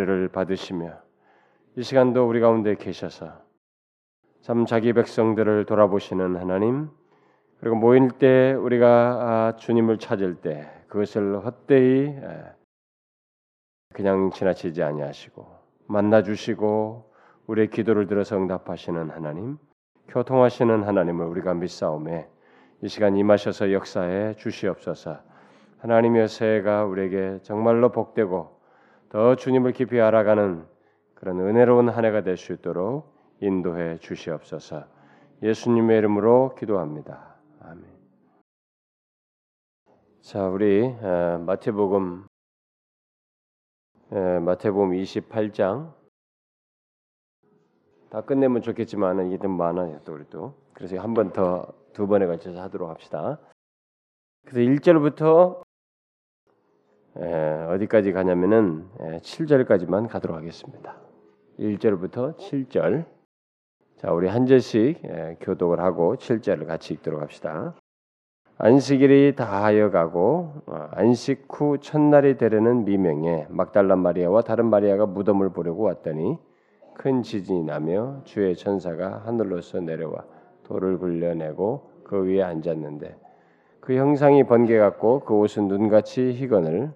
노래를 받으시며 이 시간도 우리 가운데 계셔서 참 자기 백성들을 돌아보시는 하나님 그리고 모일 때 우리가 아, 주님을 찾을 때 그것을 헛되이 그냥 지나치지 아니하시고 만나 주시고 우리의 기도를 들어서 응답하시는 하나님, 교통하시는 하나님을 우리가 믿사오매 이 시간 임하셔서 역사에 주시옵소서. 하나님의 새해가 우리에게 정말로 복되고 더 주님을 깊이 알아가는 그런 은혜로운 한 해가 될 수 있도록 인도해 주시옵소서. 예수님의 이름으로 기도합니다. 아멘. 자, 우리 마태복음 마태복음 28장 다 끝내면 좋겠지만 이게 좀 많아요 또 우리 또 그래서 한 번 더 두 번에 걸쳐서 하도록 합시다. 그래서 1절부터 어디까지 가냐면은 7절까지만 가도록 하겠습니다. 1절부터 7절. 자, 우리 한 절씩 교독을 하고 7절을 같이 읽도록 합시다. 안식일이 다하여 가고 어, 안식 후 첫날이 되려는 미명에 막달란 마리아와 다른 마리아가 무덤을 보려고 왔더니 큰 지진이 나며 주의 천사가 하늘로서 내려와 돌을 굴려내고 그 위에 앉았는데 그 형상이 번개 같고 그 옷은 눈같이 희건을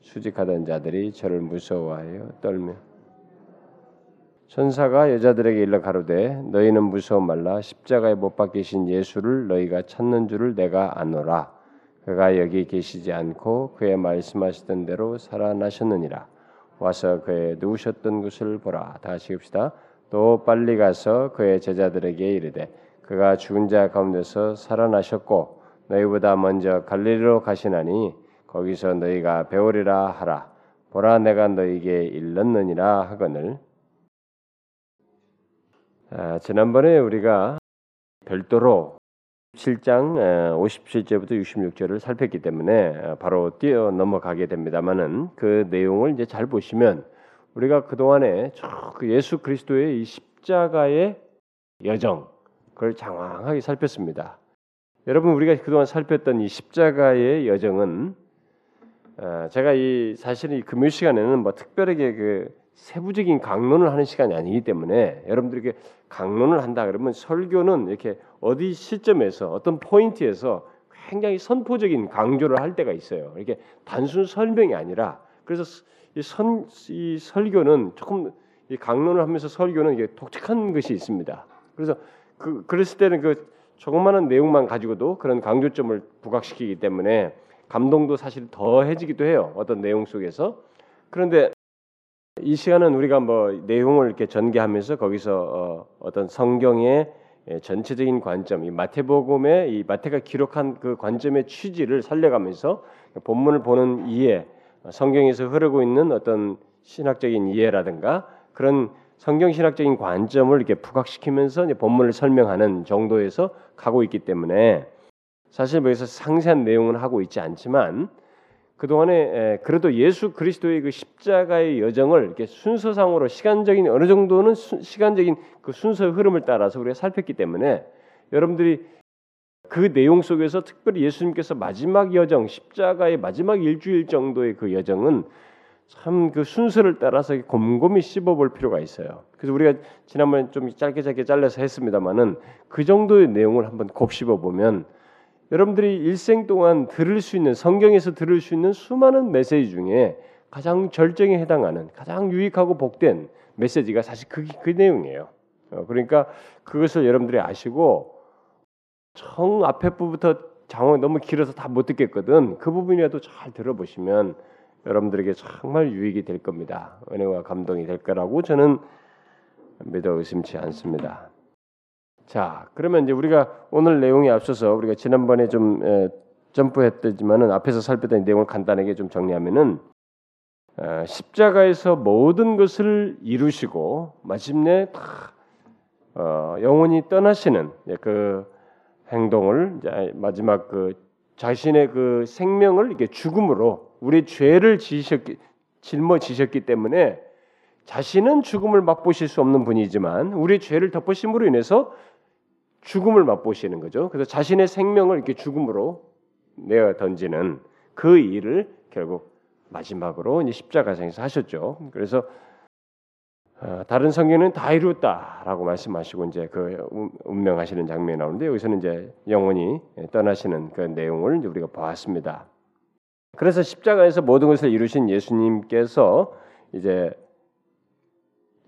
수직하던 자들이 저를 무서워하여 떨며 천사가 여자들에게 일러 가로되 너희는 무서워 말라. 십자가에 못 박히신 예수를 너희가 찾는 줄을 내가 아노라. 그가 여기 계시지 않고 그의 말씀하시던 대로 살아나셨느니라. 와서 그의 누우셨던 곳을 보라. 다시 읍시다. 또 빨리 가서 그의 제자들에게 이르되 그가 죽은 자 가운데서 살아나셨고 너희보다 먼저 갈릴리로 가시나니 거기서 너희가 배우리라 하라 보라 내가 너희에게 일렀느니라 하거늘 아, 지난번에 우리가 별도로 7장 57절부터 66절을 살폈기 때문에 바로 뛰어 넘어가게 됩니다만은 그 내용을 이제 잘 보시면 우리가 그 동안에 그 예수 그리스도의 이 십자가의 여정 그걸 장황하게 살폈습니다. 여러분 우리가 그동안 살폈던 이 십자가의 여정은 제가 이 사실 이 금요 시간에는 뭐 특별하게 그 세부적인 강론을 하는 시간이 아니기 때문에 여러분들에게 강론을 한다 그러면 설교는 이렇게 어디 시점에서 어떤 포인트에서 굉장히 선포적인 강조를 할 때가 있어요. 이렇게 단순 설명이 아니라 그래서 이, 선, 이 설교는 조금 이 강론을 하면서 설교는 이게 독특한 것이 있습니다. 그래서 그 그랬을 때는 그 조그마한 내용만 가지고도 그런 강조점을 부각시키기 때문에 감동도 사실 더해지기도 해요. 어떤 내용 속에서 그런데 이 시간은 우리가 뭐 내용을 이렇게 전개하면서 거기서 어, 떤 성경의 예, 전체적인 관점, 이 마태복음의 이 마태가 기록한 그 관점의 취지를 살려가면서 본문을 보는 이해, 성경에서 흐르고 있는 어떤 신학적인 이해라든가 그런 성경 신학적인 관점을 이렇게 부각시키면서 본문을 설명하는 정도에서 가고 있기 때문에 사실 여기서 상세한 내용은 하고 있지 않지만 그 동안에 그래도 예수 그리스도의 그 십자가의 여정을 이렇게 순서상으로 시간적인 어느 정도는 수, 시간적인 그 순서 흐름을 따라서 우리가 살폈기 때문에 여러분들이 그 내용 속에서 특별히 예수님께서 마지막 여정 십자가의 마지막 일주일 정도의 그 여정은 참 그 순서를 따라서 곰곰이 씹어볼 필요가 있어요. 그래서 우리가 지난번에 좀 짧게 짧게 잘라서 했습니다만은 그 정도의 내용을 한번 곱씹어 보면 여러분들이 일생 동안 들을 수 있는 성경에서 들을 수 있는 수많은 메시지 중에 가장 절정에 해당하는 가장 유익하고 복된 메시지가 사실 그, 그 내용이에요. 어, 그러니까 그것을 여러분들이 아시고 청 앞에 부부터 장어 너무 길어서 다 못 듣겠거든. 그 부분이라도 잘 들어보시면 여러분들에게 정말 유익이 될 겁니다. 은혜와 감동이 될 거라고 저는 믿어 의심치 않습니다. 자, 그러면 이제 우리가 오늘 내용에 앞서서 우리가 지난번에 좀 에, 점프했더지만은 앞에서 살펴던 내용을 간단하게 좀 정리하면은 에, 십자가에서 모든 것을 이루시고 마침내 다 어, 영원히 떠나시는 그 행동을 마지막 그 자신의 그 생명을 이렇게 죽음으로 우리 죄를 지셨기 짊어지셨기 때문에 자신은 죽음을 맛보실 수 없는 분이지만 우리 죄를 덮으심으로 인해서 죽음을 맛보시는 거죠. 그래서 자신의 생명을 이렇게 죽음으로 내어 던지는 그 일을 결국 마지막으로 이제 십자가상에서 하셨죠. 그래서 어, 다른 성경은 다 이루었다라고 말씀하시고 이제 그 운명하시는 장면이 나오는데 여기서는 이제 영원히 떠나시는 그 내용을 우리가 보았습니다. 그래서 십자가에서 모든 것을 이루신 예수님께서 이제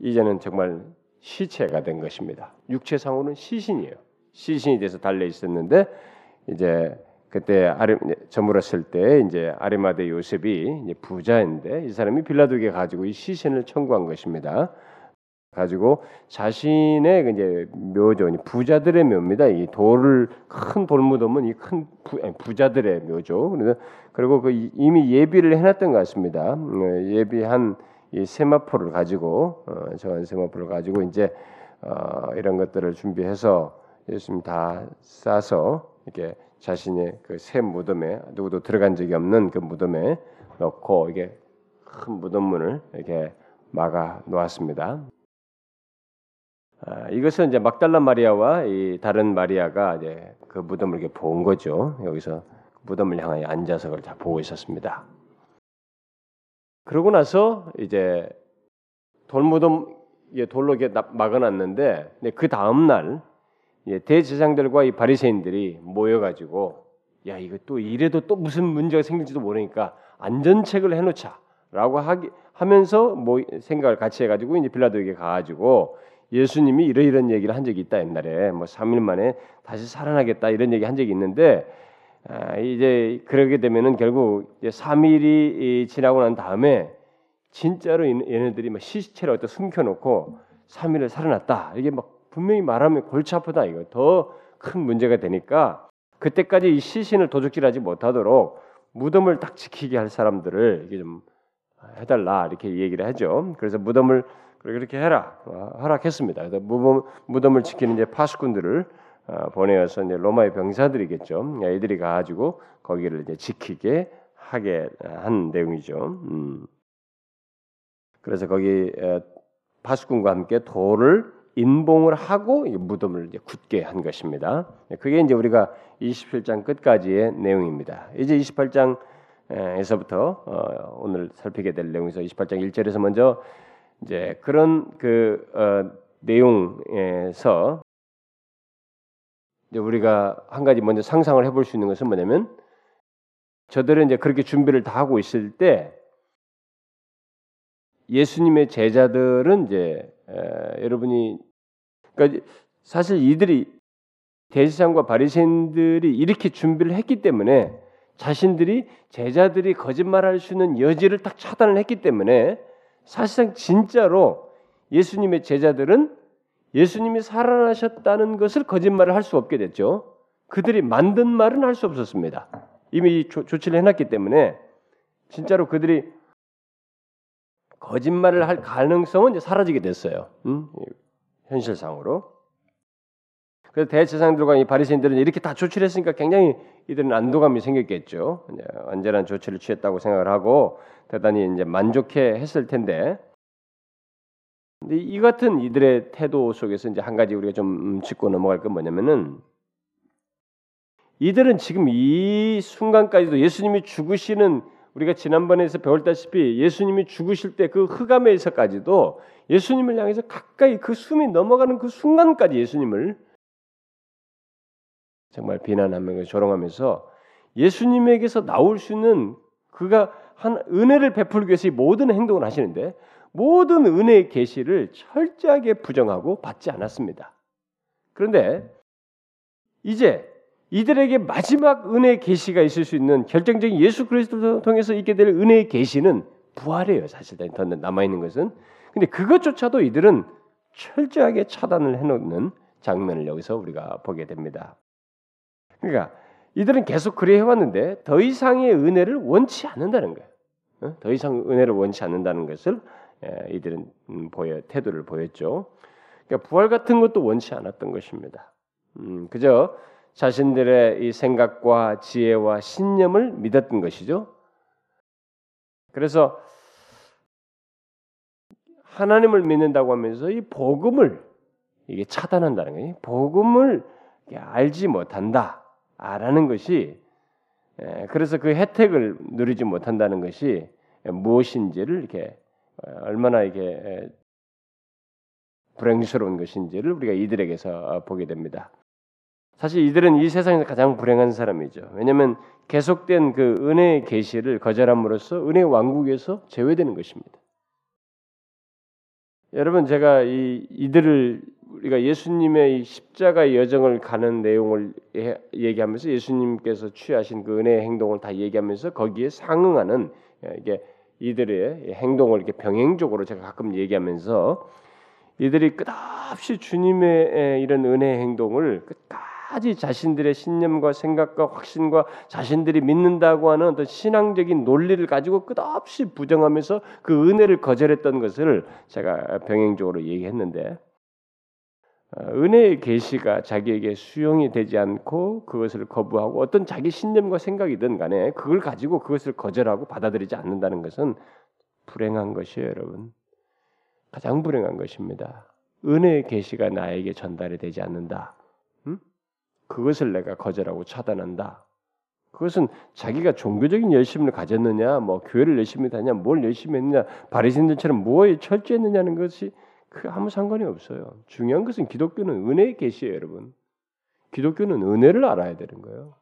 이제는 정말 시체가 된 것입니다. 육체상으로는 시신이에요. 시신이 돼서 달려 있었는데 이제 그때 아리 저물었을 때 이제 아리마대 요셉이 이제 부자인데 이 사람이 빌라도에게 가지고 이 시신을 청구한 것입니다. 가지고 자신의 그 이제 묘죠, 부자들의 묘입니다. 이 돌을 큰 돌무덤은 이 큰 부자들의 묘죠. 그래서 그리고 그 이미 예비를 해놨던 것 같습니다. 어, 예비한 이 세마포를 가지고 어, 저한 세마포를 가지고 이제 어, 이런 것들을 준비해서 예수님 다 싸서 이렇게 자신의 그 새 무덤에 누구도 들어간 적이 없는 그 무덤에 넣고 이게 큰 무덤문을 이렇게 막아 놓았습니다. 아, 이것은 이제 막달라 마리아와 이 다른 마리아가 이제 그 무덤을 이렇게 본 거죠. 여기서 무덤을 향하여 앉아서 그걸 다 보고 있었습니다. 그러고 나서 이제 돌무덤 돌로 이렇게 막아놨는데 그 다음 날 대제사장들과 이 바리새인들이 모여가지고 야 이거 또 이래도 또 무슨 문제가 생길지도 모르니까 안전책을 해놓자라고 하기, 하면서 뭐 생각을 같이 해가지고 이제 빌라도에게 가가지고 예수님이 이러 이런 얘기를 한 적이 있다 옛날에. 뭐 3일 만에 다시 살아나겠다 이런 얘기 한 적이 있는데 아, 이제 그러게 되면은 결국 이제 3일이 지나고 난 다음에 진짜로 얘네들이 막 시체를 어디다 숨겨놓고 3일을 살아났다. 이게 막 분명히 말하면 골치 아프다 이거 더 큰 문제가 되니까 그때까지 이 시신을 도둑질하지 못하도록 무덤을 딱 지키게 할 사람들을 이게 좀 해달라 이렇게 얘기를 하죠. 그래서 무덤을 그렇게 해라 어, 허락했습니다. 그래서 무덤, 을 지키는 이제 파수꾼들을 어, 보내어서 이제 로마의 병사들이겠죠. 이들이 가지고 거기를 이제 지키게 하게 한 내용이죠. 음. 그래서 거기 파수꾼과 함께 돌을 인봉을 하고 무덤을 굳게 한 것입니다. 그게 이제 우리가 27장 끝까지의 내용입니다. 이제 28장에서부터 어, 오늘 살피게 될 내용에서 28장 1절에서 먼저 이제 그런 그 어, 내용에서 이제 우리가 한 가지 먼저 상상을 해볼 수 있는 것은 뭐냐면 저들은 이제 그렇게 준비를 다 하고 있을 때 예수님의 제자들은 이제 에, 여러분이 그러니까 사실 이들이 대지상과 바리새인들이 이렇게 준비를 했기 때문에 자신들이 제자들이 거짓말할 수 있는 여지를 딱 차단을 했기 때문에 사실상 진짜로 예수님의 제자들은 예수님이 살아나셨다는 것을 거짓말을 할 수 없게 됐죠. 그들이 만든 말은 할 수 없었습니다. 이미 조, 조치를 해놨기 때문에 진짜로 그들이 거짓말을 할 가능성은 이제 사라지게 됐어요. 음? 현실상으로. 그래서 대제사장들과 이 바리새인들은 이렇게 다 조치를 했으니까 굉장히 이들은 안도감이 생겼겠죠. 완전한 조치를 취했다고 생각을 하고 대단히 이제 만족해 했을 텐데 근데 이 같은 이들의 태도 속에서 이제 한 가지 우리가 좀 짚고 넘어갈 건 뭐냐면은 이들은 지금 이 순간까지도 예수님이 죽으시는 우리가 지난번에서 배웠다시피 예수님이 죽으실 때 그 흑암에서까지도 예수님을 향해서 가까이 그 숨이 넘어가는 그 순간까지 예수님을 정말 비난하면서 조롱하면서 예수님에게서 나올 수 있는 그가 한 은혜를 베풀기 위해서 모든 행동을 하시는데 모든 은혜의 계시를 철저하게 부정하고 받지 않았습니다. 그런데 이제 이들에게 마지막 은혜의 계시가 있을 수 있는 결정적인 예수 그리스도를 통해서 있게 될 은혜의 계시는 부활이에요. 사실 더 남아 있는 것은. 근데 그것조차도 이들은 철저하게 차단을 해놓는 장면을 여기서 우리가 보게 됩니다. 그러니까 이들은 계속 그래 해왔는데 더 이상의 은혜를 원치 않는다는 거예요. 어? 더 이상 은혜를 원치 않는다는 것을 이들은 음, 보여 태도를 보였죠. 그러니까 부활 같은 것도 원치 않았던 것입니다. 음, 그저 자신들의 이 생각과 지혜와 신념을 믿었던 것이죠. 그래서 하나님을 믿는다고 하면서 이 복음을 이게 차단한다는 거예요. 복음을 알지 못한다라는 것이 그래서 그 혜택을 누리지 못한다는 것이 무엇인지를 이렇게 어, 얼마나 이게 불행스러운 것인지를 우리가 이들에게서 어, 보게 됩니다. 사실 이들은 이 세상에서 가장 불행한 사람이죠. 왜냐하면 계속된 그 은혜의 계시를 거절함으로써 은혜 왕국에서 제외되는 것입니다. 여러분 제가 이 이들을 우리가 예수님의 십자가 여정을 가는 내용을 얘기하면서 예수님께서 취하신 그 은혜의 행동을 다 얘기하면서 거기에 상응하는 예, 이게 이들의 행동을 이렇게 병행적으로 제가 가끔 얘기하면서 이들이 끝없이 주님의 이런 은혜 행동을 끝까지 자신들의 신념과 생각과 확신과 자신들이 믿는다고 하는 어떤 신앙적인 논리를 가지고 끝없이 부정하면서 그 은혜를 거절했던 것을 제가 병행적으로 얘기했는데 어, 은혜의 계시가 자기에게 수용이 되지 않고 그것을 거부하고 어떤 자기 신념과 생각이든 간에 그걸 가지고 그것을 거절하고 받아들이지 않는다는 것은 불행한 것이에요, 여러분. 가장 불행한 것입니다. 은혜의 계시가 나에게 전달이 되지 않는다. 음? 그것을 내가 거절하고 차단한다. 그것은 자기가 종교적인 열심을 가졌느냐, 뭐 교회를 열심히 다냐, 뭘 열심히 했느냐, 바리새인들처럼 무엇에 철저했느냐는 것이 그 아무 상관이 없어요. 중요한 것은 기독교는 은혜의 계시예요, 여러분. 기독교는 은혜를 알아야 되는 거예요.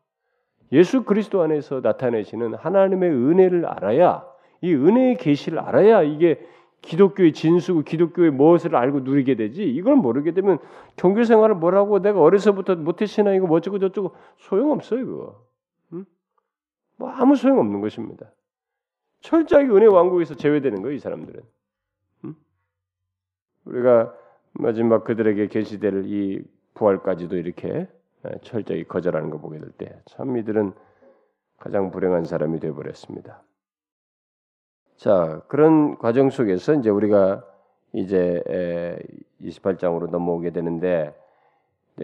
예수 그리스도 안에서 나타내시는 하나님의 은혜를 알아야 이 은혜의 계시를 알아야 이게 기독교의 진수고 기독교의 무엇을 알고 누리게 되지? 이걸 모르게 되면 종교 생활을 뭐라고 내가 어려서부터 모태 신앙이고 뭐저고 저쩌고 소용없어요 그거. 응? 뭐 아무 소용없는 것입니다. 철저하게 은혜 왕국에서 제외되는 거예요 이 사람들은. 우리가 마지막 그들에게 계시될 이 부활까지도 이렇게 철저히 거절하는 거 보게 될 때 참 이들은 가장 불행한 사람이 되어 버렸습니다. 자, 그런 과정 속에서 이제 우리가 이제 28장으로 넘어오게 되는데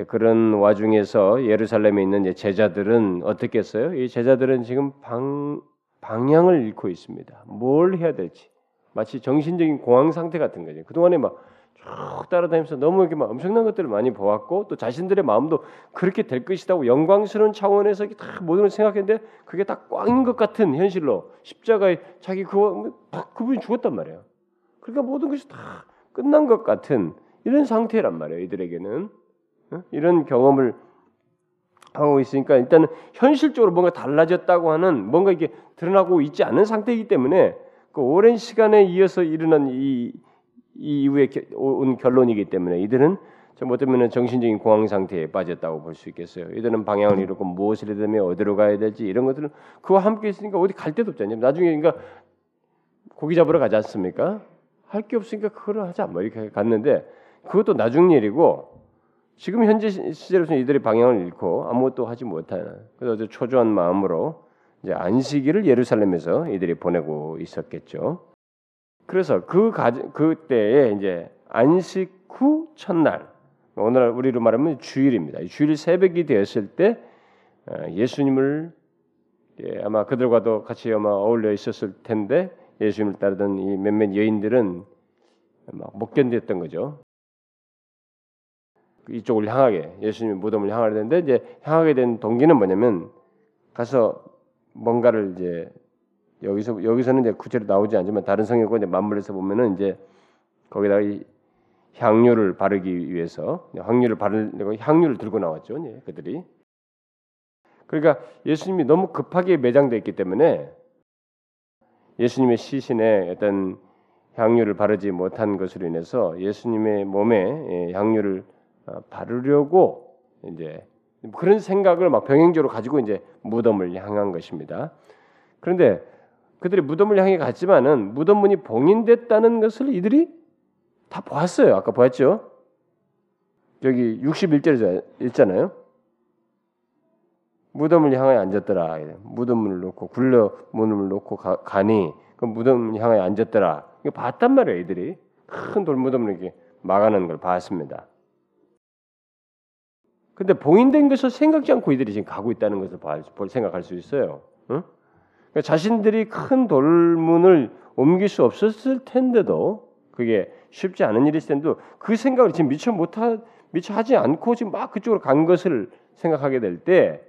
그런 와중에서 예루살렘에 있는 제자들은 어떻게 했어요? 이 제자들은 지금 방, 방향을 잃고 있습니다. 뭘 해야 될지 마치 정신적인 공황 상태 같은 거죠. 그동안에 막 쭉 따라다니면서 너무 이렇게 막 엄청난 것들을 많이 보았고 또 자신들의 마음도 그렇게 될 것이다고 영광스러운 차원에서 다 모든 걸 생각했는데 그게 다 꽝인 것 같은 현실로 십자가에 자기 그거 그분이 죽었단 말이에요. 그러니까 모든 것이 다 끝난 것 같은 이런 상태란 말이에요. 이들에게는 이런 경험을 하고 있으니까 일단은 현실적으로 뭔가 달라졌다고 하는 뭔가 이게 드러나고 있지 않은 상태이기 때문에 그 오랜 시간에 이어서 일어난 이, 이 이후에 온 결론이기 때문에 이들은 뭐 때문에 정신적인 공황 상태에 빠졌다고 볼 수 있겠어요. 이들은 방향을 잃었고 무엇을 해야 되며 어디로 가야 될지 이런 것들은 그와 함께 있으니까 어디 갈 데도 없잖아요. 나중에 그러니까 고기 잡으러 가지 않습니까? 할 게 없으니까 그걸 하자 뭐 이렇게 갔는데 그것도 나중 일이고 지금 현재 시제로서는 이들의 방향을 잃고 아무것도 하지 못하는 그래서 초조한 마음으로 이제 안식일을 예루살렘에서 이들이 보내고 있었겠죠. 그래서 그 그때에 이제 안식 후 첫날 오늘 우리로 말하면 주일입니다. 주일 새벽이 되었을 때 어, 예수님을 예, 아마 그들과도 같이 아마 어울려 있었을 텐데 예수님을 따르던 이 몇몇 여인들은 못 견뎠던 거죠. 이쪽을 향하게 예수님 무덤을 향하게 되는데 이제 향하게 된 동기는 뭐냐면 가서 뭔가를 이제 여기서 여기서는 이제 구체로 나오지 않지만 다른 성경과 이제 맞물려서 보면은 이제 거기다가 이 향료를 바르기 위해서 향료를 바르려고 향료를 들고 나왔죠. 예, 그들이. 그러니까 예수님이 너무 급하게 매장돼 있기 때문에 예수님의 시신에 어떤 향료를 바르지 못한 것으로 인해서 예수님의 몸에 예, 향료를 어, 바르려고 이제 그런 생각을 막 병행적으로 가지고 이제 무덤을 향한 것입니다. 그런데 그들이 무덤을 향해 갔지만은 무덤 문이 봉인됐다는 것을 이들이 다 보았어요. 아까 보았죠? 여기 61절에 있잖아요. 무덤을 향하여 앉았더라. 무덤문을 놓고 굴려 문을 놓고 가, 니그 무덤을 향하여 앉았더라. 이거 봤단 말이에요. 이들이 큰 돌무덤을 이렇게 막아놓은 걸 봤습니다. 근데 봉인된 것을 생각지 않고 이들이 지금 가고 있다는 것을 볼 생각할 수 있어요. 응? 그러니까 자신들이 큰 돌문을 옮길 수 없었을 텐데도 그게 쉽지 않은 일일 텐데도 그 생각을 지금 미처 못하 미처 하지 않고 지금 막 그쪽으로 간 것을 생각하게 될 때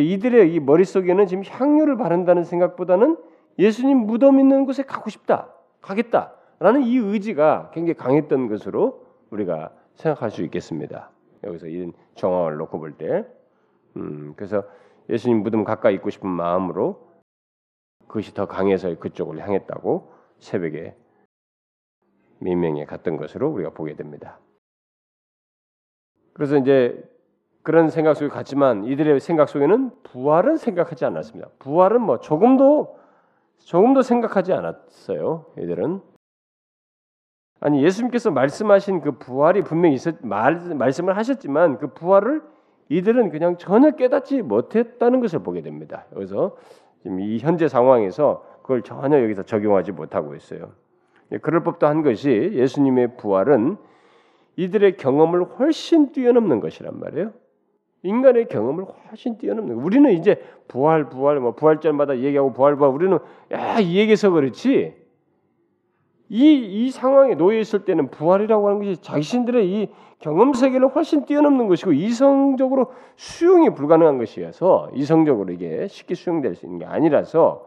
이들의 이 머릿속에는 지금 향유를 바른다는 생각보다는 예수님 무덤 있는 곳에 가고 싶다, 가겠다라는 이 의지가 굉장히 강했던 것으로 우리가 생각할 수 있겠습니다. 여기서 이런 정황을 놓고 볼 때, 음, 그래서 예수님 무덤 가까이 있고 싶은 마음으로 그것이 더 강해서 그쪽을 향했다고 새벽에 민명에 갔던 것으로 우리가 보게 됩니다. 그래서 이제 그런 생각 속에 갔지만 이들의 생각 속에는 부활은 생각하지 않았습니다. 부활은 뭐 조금도 조금도 생각하지 않았어요. 이들은 아니 예수님께서 말씀하신 그 부활이 분명히 있었 말, 말씀을 하셨지만 그 부활을 이들은 그냥 전혀 깨닫지 못했다는 것을 보게 됩니다. 그래서 지금 이 현재 상황에서 그걸 전혀 여기서 적용하지 못하고 있어요. 예, 그럴 법도 한 것이 예수님의 부활은 이들의 경험을 훨씬 뛰어넘는 것이란 말이에요. 인간의 경험을 훨씬 뛰어넘는 거. 우리는 이제 부활 부활 뭐 부활절마다 얘기하고 부활 부활 우리는 야이 얘기해서 그렇지. 이, 이 상황에 놓여 있을 때는 부활이라고 하는 것이 자신들의 이 경험 세계를 훨씬 뛰어넘는 것이고 이성적으로 수용이 불가능한 것이어서 이성적으로 이게 쉽게 수용될 수 있는 게 아니라서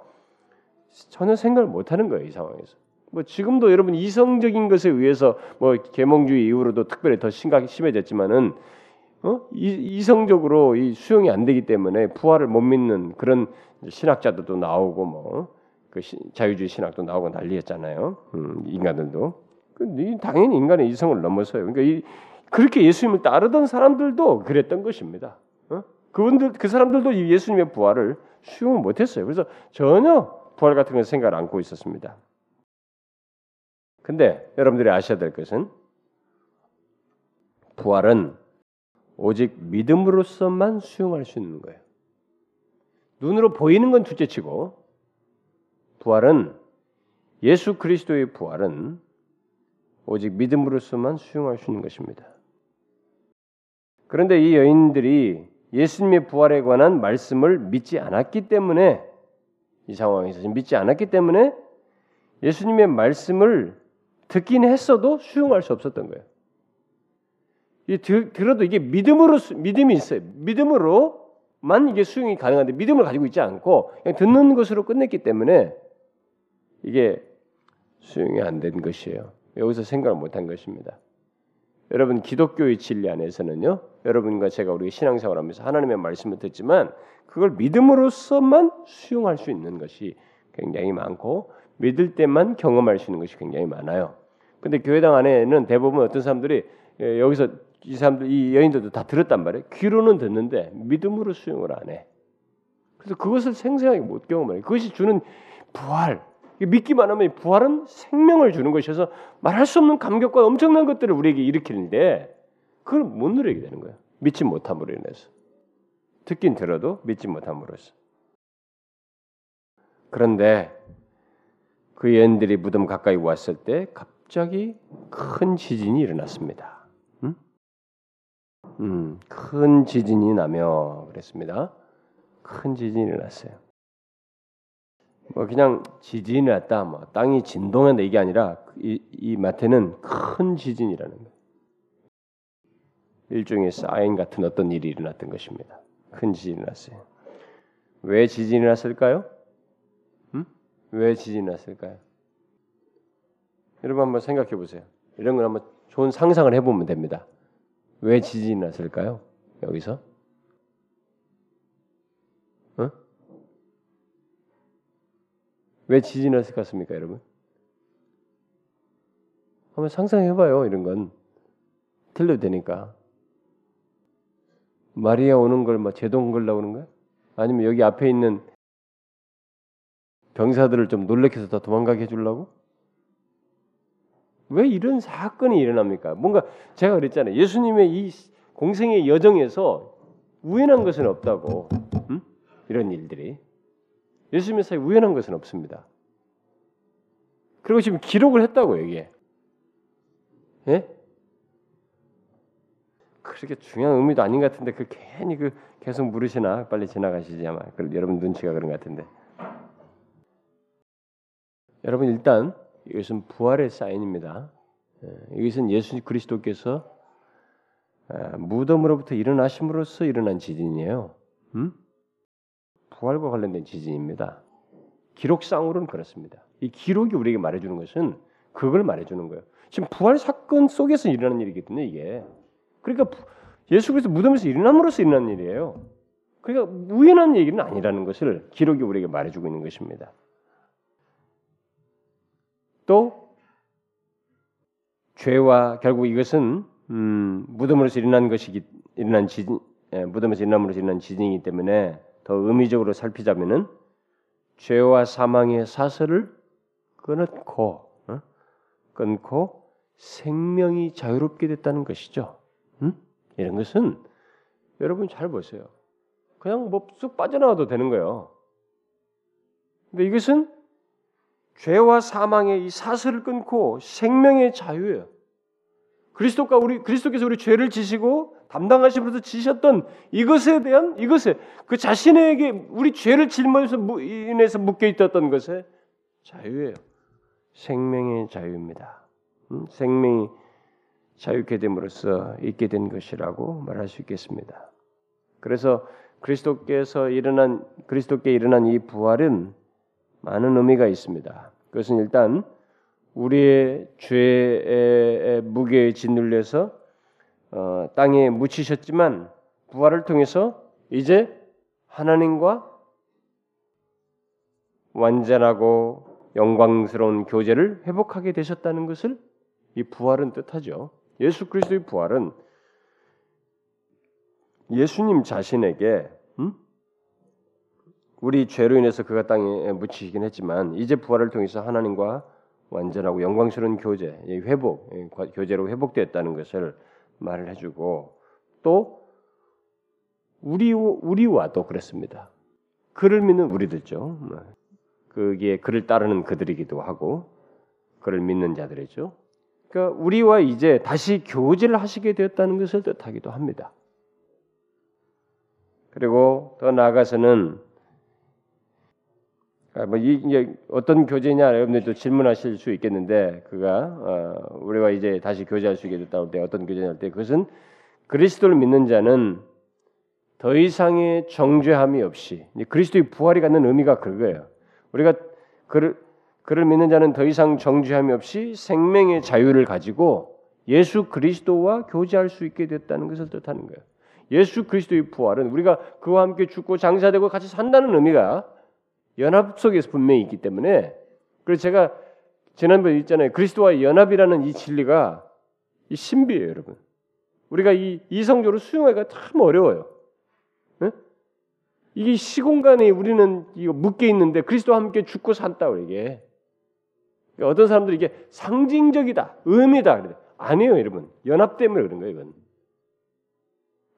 전혀 생각을 못 하는 거예요, 이 상황에서. 뭐 지금도 여러분 이성적인 것에 의해서 뭐 계몽주의 이후로도 특별히 더 심각 심해졌지만은 어? 이, 성적으로 이 수용이 안 되기 때문에 부활을 못 믿는 그런 신학자들도 나오고 뭐 그 자유주의 신학도 나오고 난리였잖아요. 음, 인간들도 그 당연히 인간의 이성을 넘어서요. 그러니까 이, 그렇게 예수님을 따르던 사람들도 그랬던 것입니다. 어? 그분들 그 사람들도 예수님의 부활을 수용을 못했어요. 그래서 전혀 부활 같은 걸 생각을 안고 있었습니다. 근데 여러분들이 아셔야 될 것은 부활은 오직 믿음으로서만 수용할 수 있는 거예요. 눈으로 보이는 건 둘째치고 부활은 예수 그리스도의 부활은 오직 믿음으로서만 수용할 수 있는 것입니다. 그런데 이 여인들이 예수님의 부활에 관한 말씀을 믿지 않았기 때문에 이 상황에서 믿지 않았기 때문에 예수님의 말씀을 듣긴 했어도 수용할 수 없었던 거예요. 이 들어도 이게 믿음으로 믿음이 있어요. 믿음으로만 이게 수용이 가능한데 믿음을 가지고 있지 않고 그냥 듣는 것으로 끝냈기 때문에 이게 수용이 안 된 것이에요. 여기서 생각을 못 한 것입니다. 여러분 기독교의 진리 안에서는요. 여러분과 제가 우리 신앙생활 하면서 하나님의 말씀을 듣지만 그걸 믿음으로서만 수용할 수 있는 것이 굉장히 많고 믿을 때만 경험할 수 있는 것이 굉장히 많아요. 근데 교회당 안에는 대부분 어떤 사람들이 예, 여기서 이 사람들 이 여인들도 다 들었단 말이에요. 귀로는 듣는데 믿음으로 수용을 안 해. 그래서 그것을 생생하게 못 경험해요. 그것이 주는 부활. 믿기만 하면 부활은 생명을 주는 것이어서 말할 수 없는 감격과 엄청난 것들을 우리에게 일으키는데 그걸 못 누리게 되는 거예요. 믿지 못함으로 인해서. 듣긴 들어도 믿지 못함으로써. 그런데 그 여인들이 무덤 가까이 왔을 때 갑자기 큰 지진이 일어났습니다. 음, 큰 지진이 나며 그랬습니다. 큰 지진이 일어났어요. 뭐 그냥 지진이 났다, 뭐 땅이 진동한다 이게 아니라 이, 이 마태는 큰 지진이라는 거예요. 일종의 사인 같은 어떤 일이 일어났던 것입니다. 큰 지진이 났어요. 왜 지진이 났을까요? 음? 왜 지진이 났을까요? 여러분 한번 생각해 보세요. 이런 걸 한번 좋은 상상을 해보면 됩니다. 왜 지진이 났을까요? 여기서? 왜 지진이 났을 것 같습니까, 여러분? 한번 상상해봐요, 이런 건. 틀려도 되니까. 마리아 오는 걸막 뭐 제동 그는 거야? 아니면 여기 앞에 있는 병사들을 좀 놀래켜서 더 도망가게 해주려고? 왜 이런 사건이 일어납니까? 뭔가 제가 그랬잖아요. 예수님의 이 공생의 여정에서 우연한 것은 없다고. 음? 이런 일들이 예수님의 사이 우연한 것은 없습니다. 그리고 지금 기록을 했다고 이게. 예? 그렇게 중요한 의미도 아닌 것 같은데 그 괜히 그 계속 물으시나 빨리 지나가시지 아마. 여러분 눈치가 그런 것 같은데. 여러분 일단 이것은 부활의 사인입니다. 예, 이것은 예수 그리스도께서 아, 무덤으로부터 일어나심으로써 일어난 지진이에요. 음? 부활과 관련된 지진입니다. 기록상으로는 그렇습니다. 이 기록이 우리에게 말해주는 것은 그걸 말해주는 거예요. 지금 부활 사건 속에서 일어나는 일이거든요, 이게. 그러니까 예수 그리스도 무덤에서 일어남으로써 일어난 일이에요. 그러니까 우연한 얘기는 아니라는 것을 기록이 우리에게 말해주고 있는 것입니다. 또 죄와 결국 이것은 음, 무덤으로서 일어난 것이기 일어난 지진 예, 무덤에서 일어남으로써 일어난 지진이기 때문에 더 의미적으로 살피자면은 죄와 사망의 사슬을 끊고 어? 끊고 생명이 자유롭게 됐다는 것이죠. 음? 이런 것은 여러분 잘 보세요. 그냥 뭐 쑥 빠져나와도 되는 거예요. 근데 이것은 죄와 사망의 이 사슬을 끊고 생명의 자유예요. 그리스도가 우리 그리스도께서 우리 죄를 지시고 담당하시면서 지셨던 이것에 대한 이것에 그 자신에게 우리 죄를 짊어져서 인해서 묶여 있었던 것에 자유예요. 생명의 자유입니다. 음? 생명이 자유케 됨으로써 있게 된 것이라고 말할 수 있겠습니다. 그래서 그리스도께서 일어난 그리스도께 일어난 이 부활은 많은 의미가 있습니다. 그것은 일단 우리의 죄의 무게에 짓눌려서 어, 땅에 묻히셨지만 부활을 통해서 이제 하나님과 완전하고 영광스러운 교제를 회복하게 되셨다는 것을 이 부활은 뜻하죠. 예수 그리스도의 부활은 예수님 자신에게 음? 우리 죄로 인해서 그가 땅에 묻히시긴 했지만 이제 부활을 통해서 하나님과 완전하고 영광스러운 교제, 회복, 교제로 회복되었다는 것을 말을 해주고 또 우리 우리와도 그랬습니다. 그를 믿는 우리들죠. 뭐, 그게 그를 따르는 그들이기도 하고 그를 믿는 자들이죠. 그러니까 우리와 이제 다시 교제를 하시게 되었다는 것을 뜻하기도 합니다. 그리고 더 나아가서는 아, 뭐 이게 어떤 교제냐 여러분들도 질문하실 수 있겠는데 그가 어, 우리가 이제 다시 교제할 수 있게 됐다 때 어떤 교제냐 할 때 그것은 그리스도를 믿는 자는 더 이상의 정죄함이 없이 그리스도의 부활이 갖는 의미가 그거예요. 우리가 그를 그를 믿는 자는 더 이상 정죄함이 없이 생명의 자유를 가지고 예수 그리스도와 교제할 수 있게 됐다는 것을 뜻하는 거예요. 예수 그리스도의 부활은 우리가 그와 함께 죽고 장사되고 같이 산다는 의미가 연합 속에서 분명히 있기 때문에 그래서 제가 지난번에 있잖아요. 그리스도와 연합이라는 이 진리가 이 신비예요, 여러분. 우리가 이 이성적으로 수용하기가 참 어려워요. 네? 이게 시공간에 우리는 이거 묶여 있는데 그리스도와 함께 죽고 산다 이게. 어떤 사람들이 이게 상징적이다, 의미다. 그래. 아니에요, 여러분. 연합 때문에 그런 거예요, 이건.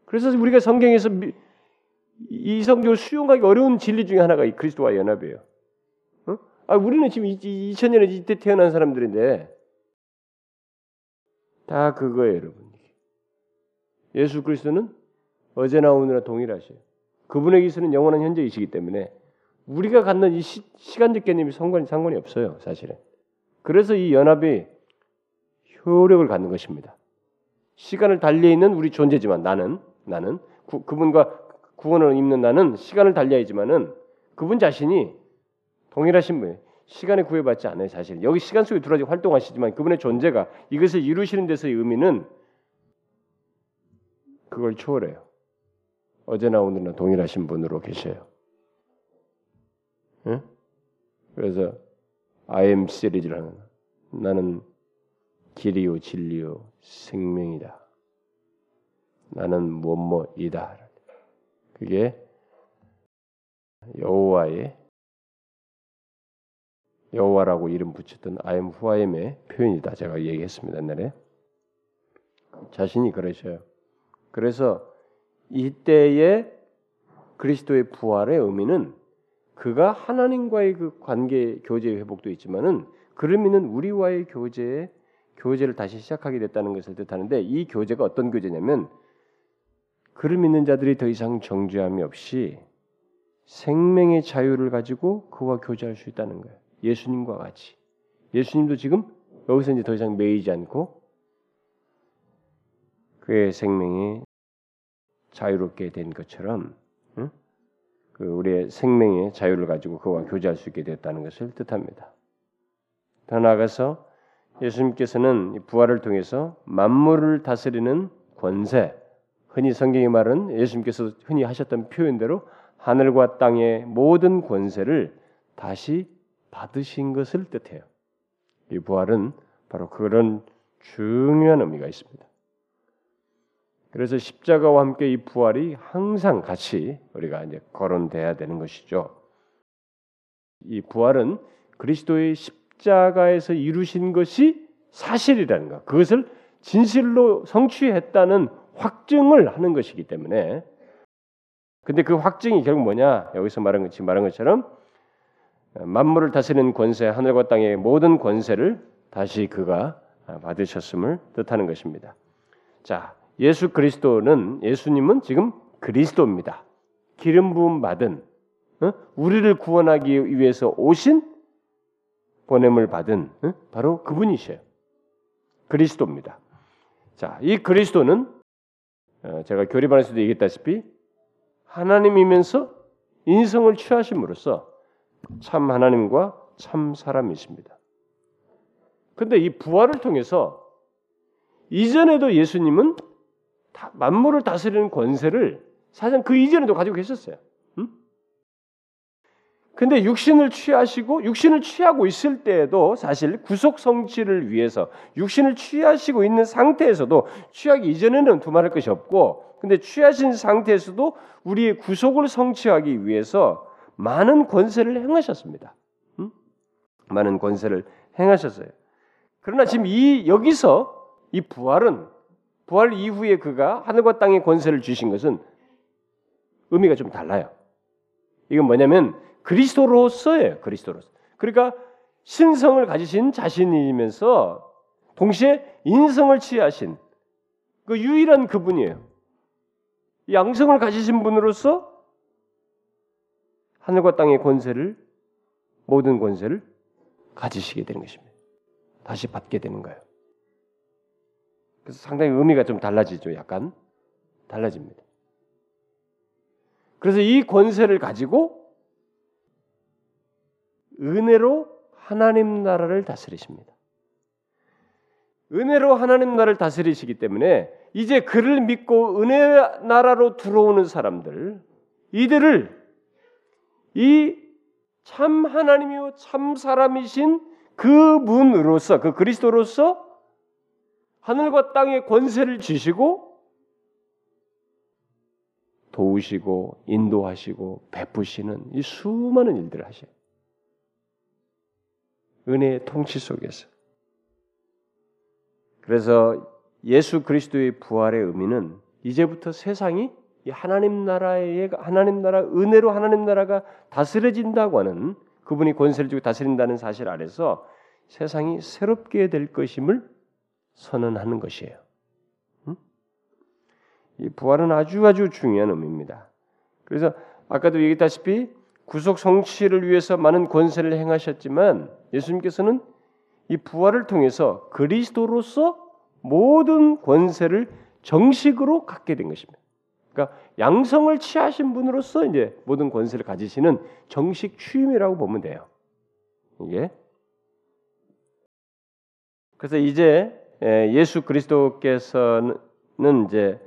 그래서 우리가 성경에서 이성적으로 수용하기 어려운 진리 중에 하나가 이 그리스도와 연합이에요. 어? 아, 우리는 지금 2000년에 이때 태어난 사람들인데 다 그거예요, 여러분. 예수 그리스도는 어제나 오늘나 동일하셔요. 그분에게 있는 영원한 현재이시기 때문에 우리가 갖는 이 시, 간적 개념이 상관이 상관이 없어요, 사실은. 그래서 이 연합이 효력을 갖는 것입니다. 시간을 달리 있는 우리 존재지만 나는 나는 구, 그분과 구원을 입는 나는 시간을 달려야지만은 그분 자신이 동일하신 분이에요. 시간에 구애받지 않아요, 사실. 여기 시간 속에 들어와 활동하시지만 그분의 존재가 이것을 이루시는 데서의 의미는 그걸 초월해요. 어제나 오늘나 동일하신 분으로 계셔요. 응? 그래서 I am 시리즈라는 나는 길이요 진리요 생명이다. 나는 뭐뭐이다. 그게 여호와의 여호와라고 이름 붙였던 I am의 표현이다. 제가 얘기했습니다. 옛날에 자신이 그러셔요. 그래서 이때의 그리스도의 부활의 의미는 그가 하나님과의 그 관계 교제 회복도 있지만은 그를 믿는 우리와의 교제에 교제를 다시 시작하게 됐다는 것을 뜻하는데 이 교제가 어떤 교제냐면 그를 믿는 자들이 더 이상 정죄함이 없이 생명의 자유를 가지고 그와 교제할 수 있다는 거예요. 예수님과 같이. 예수님도 지금 여기서 이제 더 이상 매이지 않고 그의 생명이 자유롭게 된 것처럼 응? 그 우리의 생명의 자유를 가지고 그와 교제할 수 있게 되었다는 것을 뜻합니다. 더 나아가서 예수님께서는 부활을 통해서 만물을 다스리는 권세, 흔히 성경이 말은 예수님께서 흔히 하셨던 표현대로 하늘과 땅의 모든 권세를 다시 받으신 것을 뜻해요. 이 부활은 바로 그런 중요한 의미가 있습니다. 그래서 십자가와 함께 이 부활이 항상 같이 우리가 이제 거론돼야 되는 것이죠. 이 부활은 그리스도의 십자가에서 이루신 것이 사실이라는 것, 그것을 진실로 성취했다는 확증을 하는 것이기 때문에 근데 그 확증이 결국 뭐냐? 여기서 말한 것이 말한 것처럼 만물을 다스리는 권세, 하늘과 땅의 모든 권세를 다시 그가 받으셨음을 뜻하는 것입니다. 자, 예수 그리스도는 예수님은 지금 그리스도입니다. 기름 부음 받은 어? 우리를 구원하기 위해서 오신 보냄을 받은 어? 바로 그분이셔요. 그리스도입니다. 자, 이 그리스도는 어, 제가 교리반에서도 얘기했다시피 하나님이면서 인성을 취하심으로써 참 하나님과 참 사람이십니다. 근데 이 부활을 통해서 이전에도 예수님은 만물을 다스리는 권세를 사실 그 이전에도 가지고 계셨어요. 음? 근데 육신을 취하시고 육신을 취하고 있을 때에도 사실 구속 성취를 위해서 육신을 취하시고 있는 상태에서도 취하기 이전에는 두말할 것이 없고 근데 취하신 상태에서도 우리의 구속을 성취하기 위해서 많은 권세를 행하셨습니다. 음? 많은 권세를 행하셨어요. 그러나 지금 이 여기서 이 부활은 부활 이후에 그가 하늘과 땅의 권세를 주신 것은 의미가 좀 달라요. 이건 뭐냐면 그리스도로서예요. 그리스도로서. 그러니까 신성을 가지신 자신이면서 동시에 인성을 취하신 그 유일한 그분이에요. 양성을 가지신 분으로서 하늘과 땅의 권세를 모든 권세를 가지시게 되는 것입니다. 다시 받게 되는 거예요. 그래서 상당히 의미가 좀 달라지죠. 약간 달라집니다. 그래서 이 권세를 가지고 은혜로 하나님 나라를 다스리십니다. 은혜로 하나님 나라를 다스리시기 때문에 이제 그를 믿고 은혜 나라로 들어오는 사람들 이들을 이 참 하나님이요 참 사람이신 그 문으로서 그 그리스도로서 하늘과 땅의 권세를 주시고 도우시고 인도하시고 베푸시는 이 수많은 일들을 하셔요. 은혜의 통치 속에서. 그래서 예수 그리스도의 부활의 의미는 이제부터 세상이 하나님 나라의 하나님 나라 은혜로 하나님 나라가 다스려진다고 하는 그분이 권세를 주고 다스린다는 사실 아래서 세상이 새롭게 될 것임을 선언하는 것이에요. 이 부활은 아주 아주 중요한 의미입니다. 그래서 아까도 얘기했다시피 구속 성취를 위해서 많은 권세를 행하셨지만 예수님께서는 이 부활을 통해서 그리스도로서 모든 권세를 정식으로 갖게 된 것입니다. 그러니까 양성을 취하신 분으로서 이제 모든 권세를 가지시는 정식 취임이라고 보면 돼요. 이게 그래서 이제 예, 예수 그리스도께서는 이제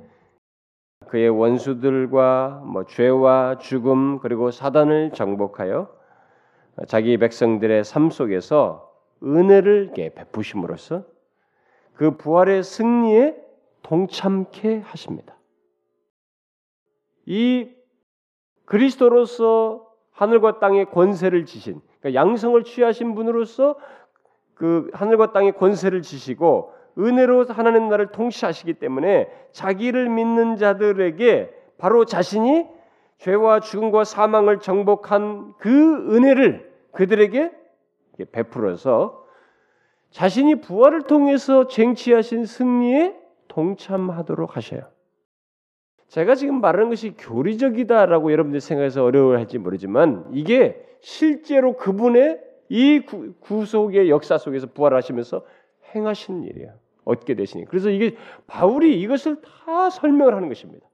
그의 원수들과 뭐 죄와 죽음 그리고 사단을 정복하여 자기 백성들의 삶 속에서 은혜를 베푸심으로써 그 부활의 승리에 동참케 하십니다. 이 그리스도로서 하늘과 땅의 권세를 지신 그러니까 양성을 취하신 분으로서 그 하늘과 땅의 권세를 지시고 은혜로 하나님 나라를 통치하시기 때문에 자기를 믿는 자들에게 바로 자신이 죄와 죽음과 사망을 정복한 그 은혜를 그들에게 베풀어서 자신이 부활을 통해서 쟁취하신 승리에 동참하도록 하셔요. 제가 지금 말하는 것이 교리적이다라고 여러분들이 생각해서 어려워할지 모르지만 이게 실제로 그분의 이 구속의 역사 속에서 부활하시면서 행하신 일이에요. 얻게 되시니. 그래서 이게 바울이 이것을 다 설명을 하는 것입니다.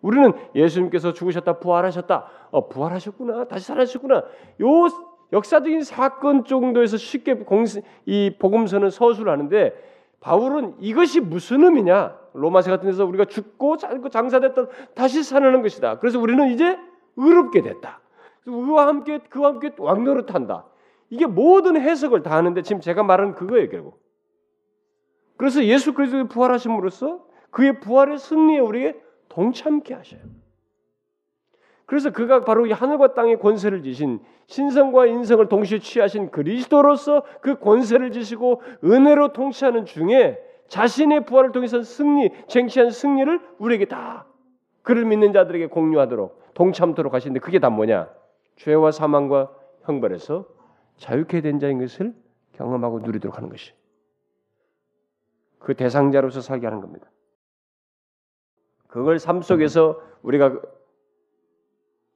우리는 예수님께서 죽으셨다 부활하셨다. 어, 부활하셨구나. 다시 살아셨구나. 요 역사적인 사건 정도에서 쉽게 공시, 이 복음서는 서술을 하는데 바울은 이것이 무슨 의미냐? 로마서 같은 데서 우리가 죽고 살고 장사됐다 다시 살아나는 것이다. 그래서 우리는 이제 의롭게 됐다. 그와 함께 그와 함께 왕노릇한다. 이게 모든 해석을 다 하는데 지금 제가 말하는 그거예요, 결국. 그래서 예수 그리스도의 부활하심으로써 그의 부활의 승리에 우리에게 동참케 하셔요. 그래서 그가 바로 이 하늘과 땅의 권세를 지신 신성과 인성을 동시에 취하신 그리스도로서 그 권세를 지시고 은혜로 통치하는 중에 자신의 부활을 통해서 승리, 쟁취한 승리를 우리에게 다 그를 믿는 자들에게 공유하도록 동참토록 하시는데 그게 다 뭐냐? 죄와 사망과 형벌에서 자유케 된 자인 것을 경험하고 누리도록 하는 것이. 그 대상자로서 살게 하는 겁니다. 그걸 삶 속에서 우리가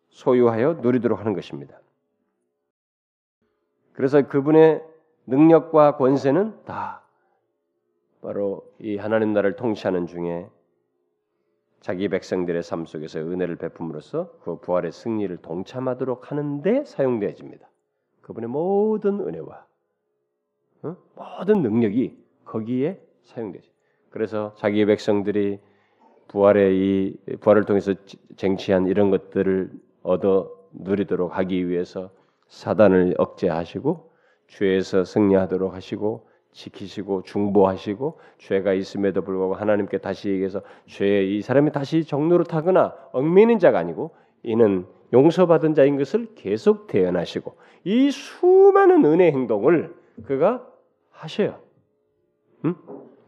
소유하여 누리도록 하는 것입니다. 그래서 그분의 능력과 권세는 다 바로 이 하나님 나라를 통치하는 중에 자기 백성들의 삶 속에서 은혜를 베품으로써 그 부활의 승리를 동참하도록 하는데 사용되어집니다. 그분의 모든 은혜와 어? 모든 능력이 거기에 사용되죠. 그래서 자기 백성들이 부활의 이 부활을 통해서 쟁취한 이런 것들을 얻어 누리도록 하기 위해서 사단을 억제하시고 죄에서 승리하도록 하시고 지키시고 중보하시고 죄가 있음에도 불구하고 하나님께 다시 얘기해서 죄이 사람이 다시 정로로 타거나 얽매이는 자가 아니고 이는 용서받은 자인 것을 계속 대연하시고 이 수많은 은혜 행동을 그가 하셔요. 응?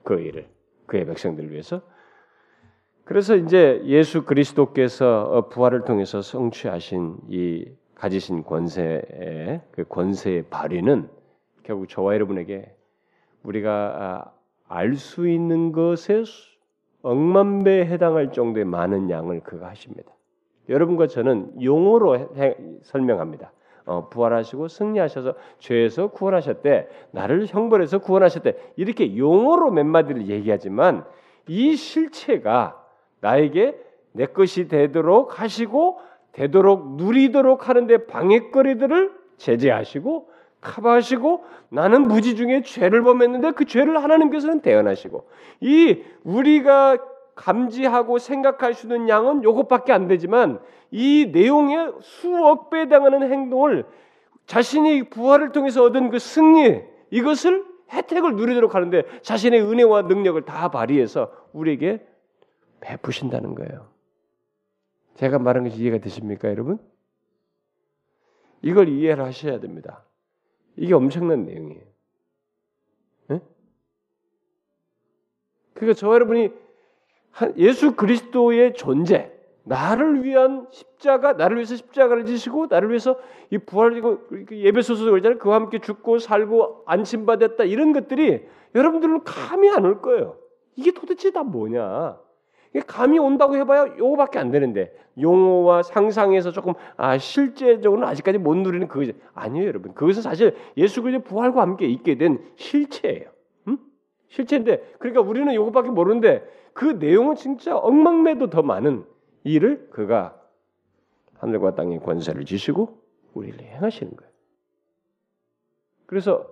그 일을 그의 백성들을 위해서 그래서 이제 예수 그리스도께서 어, 부활을 통해서 성취하신 이 가지신 권세의 그 권세의 발휘는 결국 저와 여러분에게 우리가 아, 알수 있는 것에 억만 배에 해당할 정도의 많은 양을 그가 하십니다. 여러분과 저는 용어로 해, 설명합니다. 어, 부활하시고 승리하셔서 죄에서 구원하셨대, 나를 형벌에서 구원하셨대 이렇게 용어로 몇 마디를 얘기하지만 이 실체가 나에게 내 것이 되도록 하시고 되도록 누리도록 하는데 방해거리들을 제재하시고 커버하시고 나는 무지 중에 죄를 범했는데 그 죄를 하나님께서는 대연하시고 이 우리가 감지하고 생각할 수 있는 양은 요것밖에 안 되지만 이 내용의 수억 배 당하는 행동을 자신이 부활을 통해서 얻은 그 승리 이것을 혜택을 누리도록 하는데 자신의 은혜와 능력을 다 발휘해서 우리에게 베푸신다는 거예요. 제가 말한 것이 이해가 되십니까, 여러분? 이걸 이해를 하셔야 됩니다. 이게 엄청난 내용이에요. 네? 그러니까 저 여러분이 예수 그리스도의 존재, 나를 위한 십자가, 나를 위해서 십자가를 지시고 나를 위해서 이 부활이고 예배소서 그러잖아요. 그와 함께 죽고 살고 안심받았다 이런 것들이 여러분들은 감이 안 올 거예요. 이게 도대체 다 뭐냐? 이게 감이 온다고 해봐야 요거밖에 안 되는데 용어와 상상에서 조금 아 실제적으로는 아직까지 못 누리는 그거 아니에요, 여러분. 그것은 사실 예수 그리스도 부활과 함께 있게 된 실체예요. 음? 실체인데 그러니까 우리는 요거밖에 모르는데 그 내용은 진짜 엉망매도 더 많은 일을 그가 하늘과 땅의 권세를 지시고 우리를 행하시는 거예요. 그래서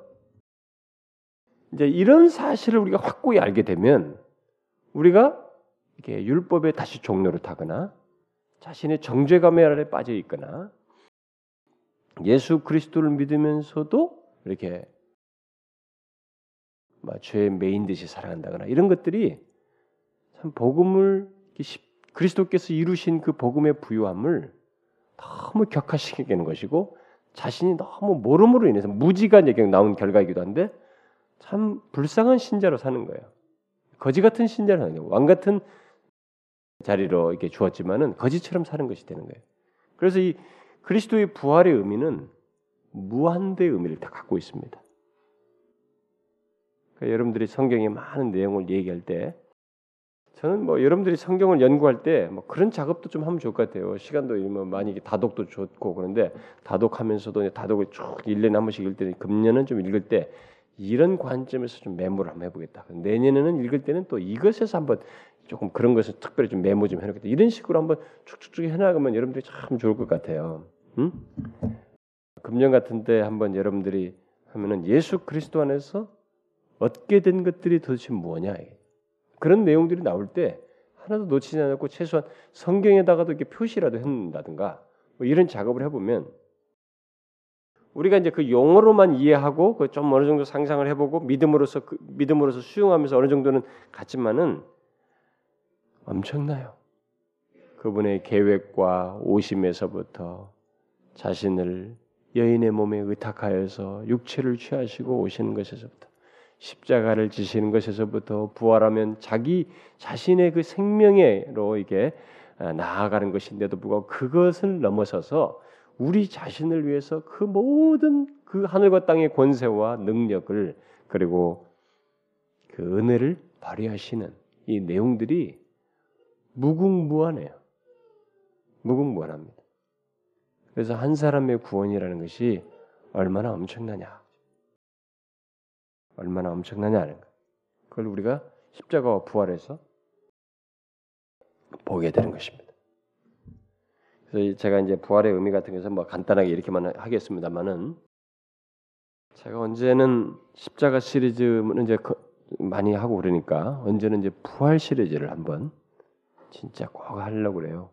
이제 이런 사실을 우리가 확고히 알게 되면 우리가 이렇게 율법에 다시 종로를 타거나 자신의 정죄감의 아래 빠져 있거나 예수 그리스도를 믿으면서도 이렇게 죄의 메인 듯이 살아간다거나 이런 것들이 참 복음을 그리스도께서 이루신 그 복음의 부유함을 너무 격화시키는 것이고 자신이 너무 모름으로 인해서 무지가 나온 결과이기도 한데 참 불쌍한 신자로 사는 거예요. 거지 같은 신자로 사는 거예요. 왕 같은 자리로 이렇게 주었지만은 거지처럼 사는 것이 되는 거예요. 그래서 이 그리스도의 부활의 의미는 무한대의 의미를 다 갖고 있습니다. 그러니까 여러분들이 성경의 많은 내용을 얘기할 때 저는 뭐 여러분들이 성경을 연구할 때 뭐 그런 작업도 좀 하면 좋을 것 같아요. 시간도 뭐 많이 다독도 좋고 그런데 다독하면서도 다독을 쭉 1년에 한 번씩 읽을 때 금년은 좀 읽을 때 이런 관점에서 좀 메모를 한번 해보겠다. 내년에는 읽을 때는 또 이것에서 한번 조금 그런 것을 특별히 좀 메모 좀 해놓겠다. 이런 식으로 한번 쭉쭉쭉 해나가면 여러분들이 참 좋을 것 같아요. 응? 금년 같은데 한번 여러분들이 하면은 예수 그리스도 안에서 얻게 된 것들이 도대체 뭐냐 그런 내용들이 나올 때 하나도 놓치지 않고 최소한 성경에다가도 이렇게 표시라도 해놓는다든가 뭐 이런 작업을 해보면 우리가 이제 그 용어로만 이해하고 그 좀 어느 정도 상상을 해보고 믿음으로서 그 믿음으로서 수용하면서 어느 정도는 같지만은 엄청나요. 그분의 계획과 오심에서부터 자신을 여인의 몸에 의탁하여서 육체를 취하시고 오시는 것에서부터 십자가를 지시는 것에서부터 부활하면 자기 자신의 그 생명으로 이게 아, 나아가는 것인데도 불구하고 그것을 넘어서서 우리 자신을 위해서 그 모든 그 하늘과 땅의 권세와 능력을 그리고 그 은혜를 발휘하시는 이 내용들이 무궁무한해요. 무궁무한합니다. 그래서 한 사람의 구원이라는 것이 얼마나 엄청나냐. 얼마나 엄청나냐는 거. 그걸 우리가 십자가와 부활해서 보게 되는 것입니다. 그래서 제가 이제 부활의 의미 같은 것은 뭐 간단하게 이렇게만 하겠습니다만은 제가 언제는 십자가 시리즈는 이제 많이 하고 그러니까 언제는 이제 부활 시리즈를 한번 진짜 꼭 하려고 그래요.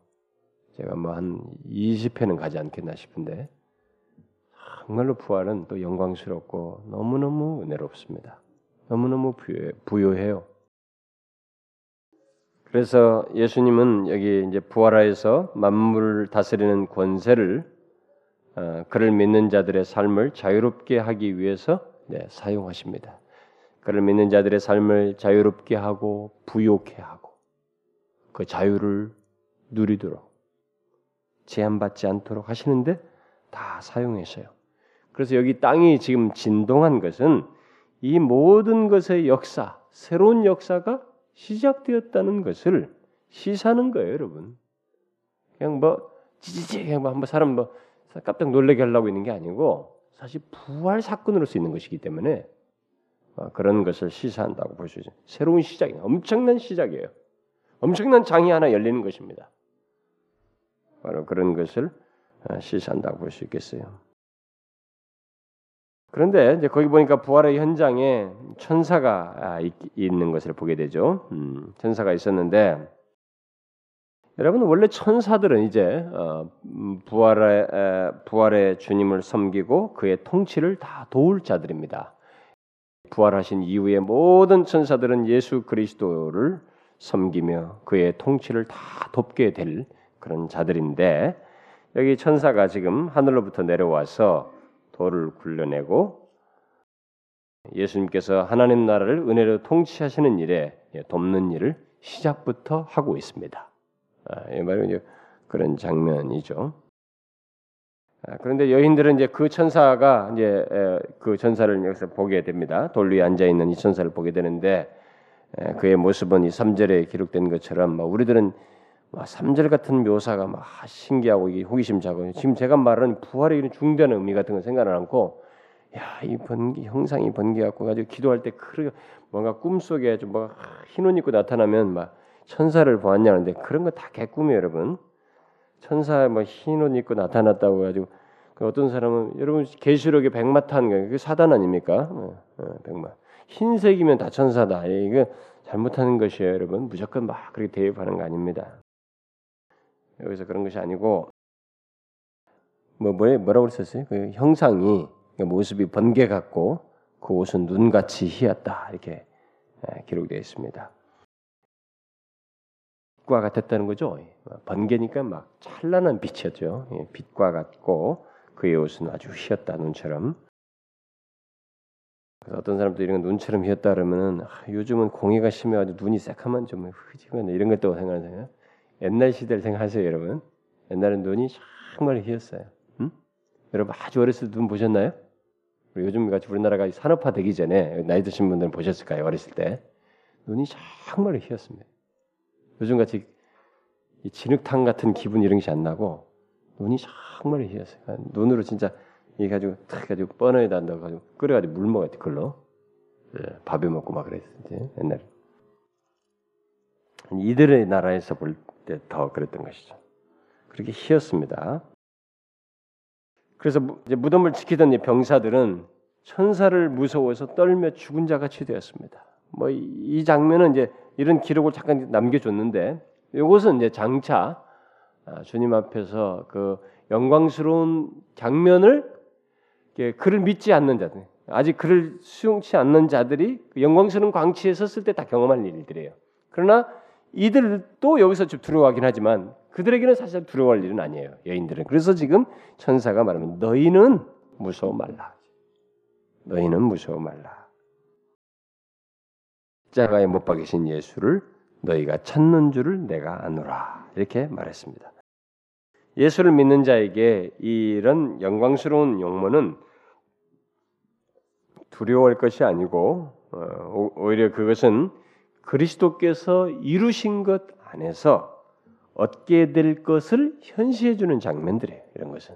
제가 뭐 한 20회는 가지 않겠나 싶은데 정말로 부활은 또 영광스럽고 너무너무 은혜롭습니다. 너무너무 부유해, 요 그래서 예수님은 여기 이제 부활하여서 만물을 다스리는 권세를 어, 그를 믿는 자들의 삶을 자유롭게 하기 위해서 네, 사용하십니다. 그를 믿는 자들의 삶을 자유롭게 하고 부욕해 하고 그 자유를 누리도록 제한받지 않도록 하시는데 다 사용했어요. 그래서 여기 땅이 지금 진동한 것은 이 모든 것의 역사, 새로운 역사가 시작되었다는 것을 시사하는 거예요, 여러분. 그냥 뭐 찌찌찌 그냥 뭐 한번 사람 뭐 깜짝 놀래게 하려고 있는 게 아니고 사실 부활 사건으로서 있는 것이기 때문에 어, 그런 것을 시사한다고 볼 수 있어요. 새로운 시작이 엄청난 시작이에요. 엄청난 장이 하나 열리는 것입니다. 바로 그런 것을 어, 시사한다고 볼 수 있겠어요. 그런데 이제 거기 보니까 부활의 현장에 천사가 아, 있는 것을 보게 되죠. 음, 천사가 있었는데 여러분 원래 천사들은 이제 어, 음, 부활의 부활의 주님을 섬기고 그의 통치를 다 도울 자들입니다. 부활하신 이후에 모든 천사들은 예수 그리스도를 섬기며 그의 통치를 다 돕게 될 그런 자들인데 여기 천사가 지금 하늘로부터 내려와서 돌을 굴려내고 예수님께서 하나님 나라를 은혜로 통치하시는 일에 돕는 일을 시작부터 하고 있습니다. 아, 이 말은 이제 그런 장면이죠. 아, 그런데 여인들은 이제 그 천사가 이제 그 천사를 여기서 보게 됩니다. 돌 위에 앉아 있는 이 천사를 보게 되는데 그의 모습은 이 3절에 기록된 것처럼 뭐 우리들은 3절 같은 묘사가 막 신기하고 이게 호기심 자고 지금 제가 말하는 부활의 이런 중대한 의미 같은 거 생각을 않고 야이 번개 형상이 번개 갖고 가지고 기도할 때 그런 뭔가 꿈속에 좀뭐 흰옷 입고 나타나면 막 천사를 보았냐는데 그런 거 다 개꿈이에요 여러분. 천사 뭐 흰옷 입고 나타났다고 가지고 그 어떤 사람은 여러분 계시록에 백마탄 그 사단 아닙니까? 어, 어, 백마. 흰색이면 다 천사다. 이거 잘못하는 것이에요 여러분. 무조건 막 그렇게 대입하는 거 아닙니다 여기서 그런 것이 아니고 뭐 뭐에 뭐라고 그랬었어요? 그 형상이 그 모습이 번개 같고 그 옷은 눈 같이 희었다 이렇게 예, 기록되어 있습니다. 빛과 같았다는 거죠. 번개니까 막 찬란한 빛이었죠. 예, 빛과 같고 그의 옷은 아주 희었다 눈처럼. 그래서 어떤 사람도 이런 눈처럼 희었다 그러면은 아, 요즘은 공해가 심해가지고 눈이 새카만 좀 흐지거나 이런 것도 생각하세요. 옛날 시대를 생각하세요, 여러분. 옛날엔 눈이 정말 희었어요. 음? 여러분 아주 어렸을 때 눈 보셨나요? 요즘 같이 우리나라가 산업화 되기 전에 나이 드신 분들은 보셨을까요? 어렸을 때 눈이 정말 희었습니다. 요즘 같이 진흙탕 같은 기분 이런 것이 안 나고 눈이 정말 희었어요. 눈으로 진짜 이 가지고 탁 가지고 뻔에다 넣어 가지고 끓여 가지고 물 먹었지 그걸로 네, 밥에 먹고 막 그랬지 옛날에. 이들의 나라에서 볼 때 더 그랬던 것이죠. 그렇게 희었습니다. 그래서 이제 무덤을 지키던 병사들은 천사를 무서워서 떨며 죽은 자 같이 되었습니다. 뭐 이 장면은 이제 이런 기록을 잠깐 남겨줬는데 이것은 이제 장차 아, 주님 앞에서 그 영광스러운 장면을 그를 믿지 않는 자들, 아직 그를 수용치 않는 자들이 그 영광스러운 광치에 섰을 때 다 경험할 일들이에요. 그러나 이들도 여기서 좀 두려워하긴 하지만 그들에게는 사실 두려워할 일은 아니에요. 여인들은. 그래서 지금 천사가 말하면 너희는 무서워 말라. 너희는 무서워 말라. 십자가에 못 박이신 예수를 너희가 찾는 줄을 내가 아노라. 이렇게 말했습니다. 예수를 믿는 자에게 이런 영광스러운 용모는 두려워할 것이 아니고 어, 오히려 그것은 그리스도께서 이루신 것 안에서 얻게 될 것을 현시해 주는 장면들이에요. 이런 것은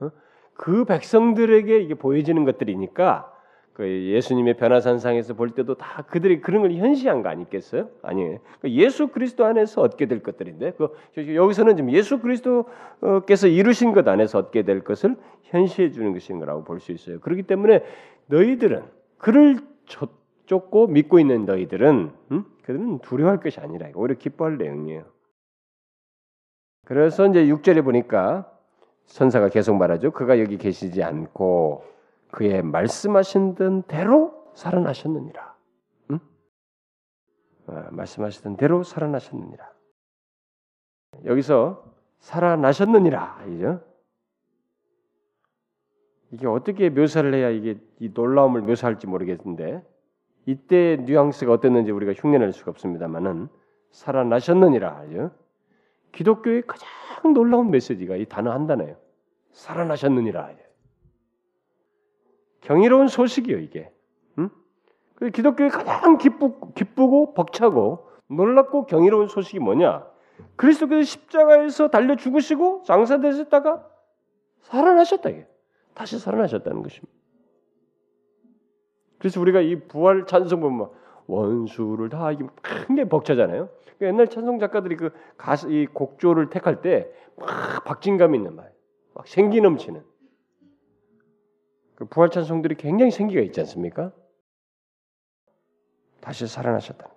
어? 그 백성들에게 이게 보여지는 것들이니까 그 예수님의 변화산상에서 볼 때도 다 그들이 그런 걸 현시한 거 아니겠어요? 아니에요. 그 예수 그리스도 안에서 얻게 될 것들인데 그 여기서는 지금 예수 그리스도께서 이루신 것 안에서 얻게 될 것을 현시해 주는 것인 거라고 볼 수 있어요. 그렇기 때문에 너희들은 그를 쫓고 믿고 있는 너희들은 음? 그들은 두려워할 것이 아니라 오히려 기뻐할 내용이에요. 그래서 이제 6절에 보니까 선사가 계속 말하죠. 그가 여기 계시지 않고 그의 말씀하신 대로 살아나셨느니라. 응? 아, 말씀하시던 대로 살아나셨느니라. 여기서 살아나셨느니라 이죠. 이게 어떻게 묘사를 해야 이게 이 놀라움을 묘사할지 모르겠는데 이때 뉘앙스가 어땠는지 우리가 흉내낼 수가 없습니다만은 살아나셨느니라 하죠. 기독교의 가장 놀라운 메시지가 이 단어 한 단어예요. 살아나셨느니라. 경이로운 소식이요 이게. 응? 기독교의 가장 기쁘, 기쁘고 벅차고 놀랍고 경이로운 소식이 뭐냐? 그리스도께서 십자가에서 달려 죽으시고 장사되셨다가 살아나셨다 이게. 다시 살아나셨다는 것입니다. 그래서 우리가 이 부활 찬송 보면 원수를 다 이게 큰 게 벅차잖아요. 그러니까 옛날 찬송 작가들이 그 가수 이 곡조를 택할 때 막 박진감 있는 말, 막 생기 넘치는 그 부활 찬송들이 굉장히 생기가 있지 않습니까? 다시 살아나셨다.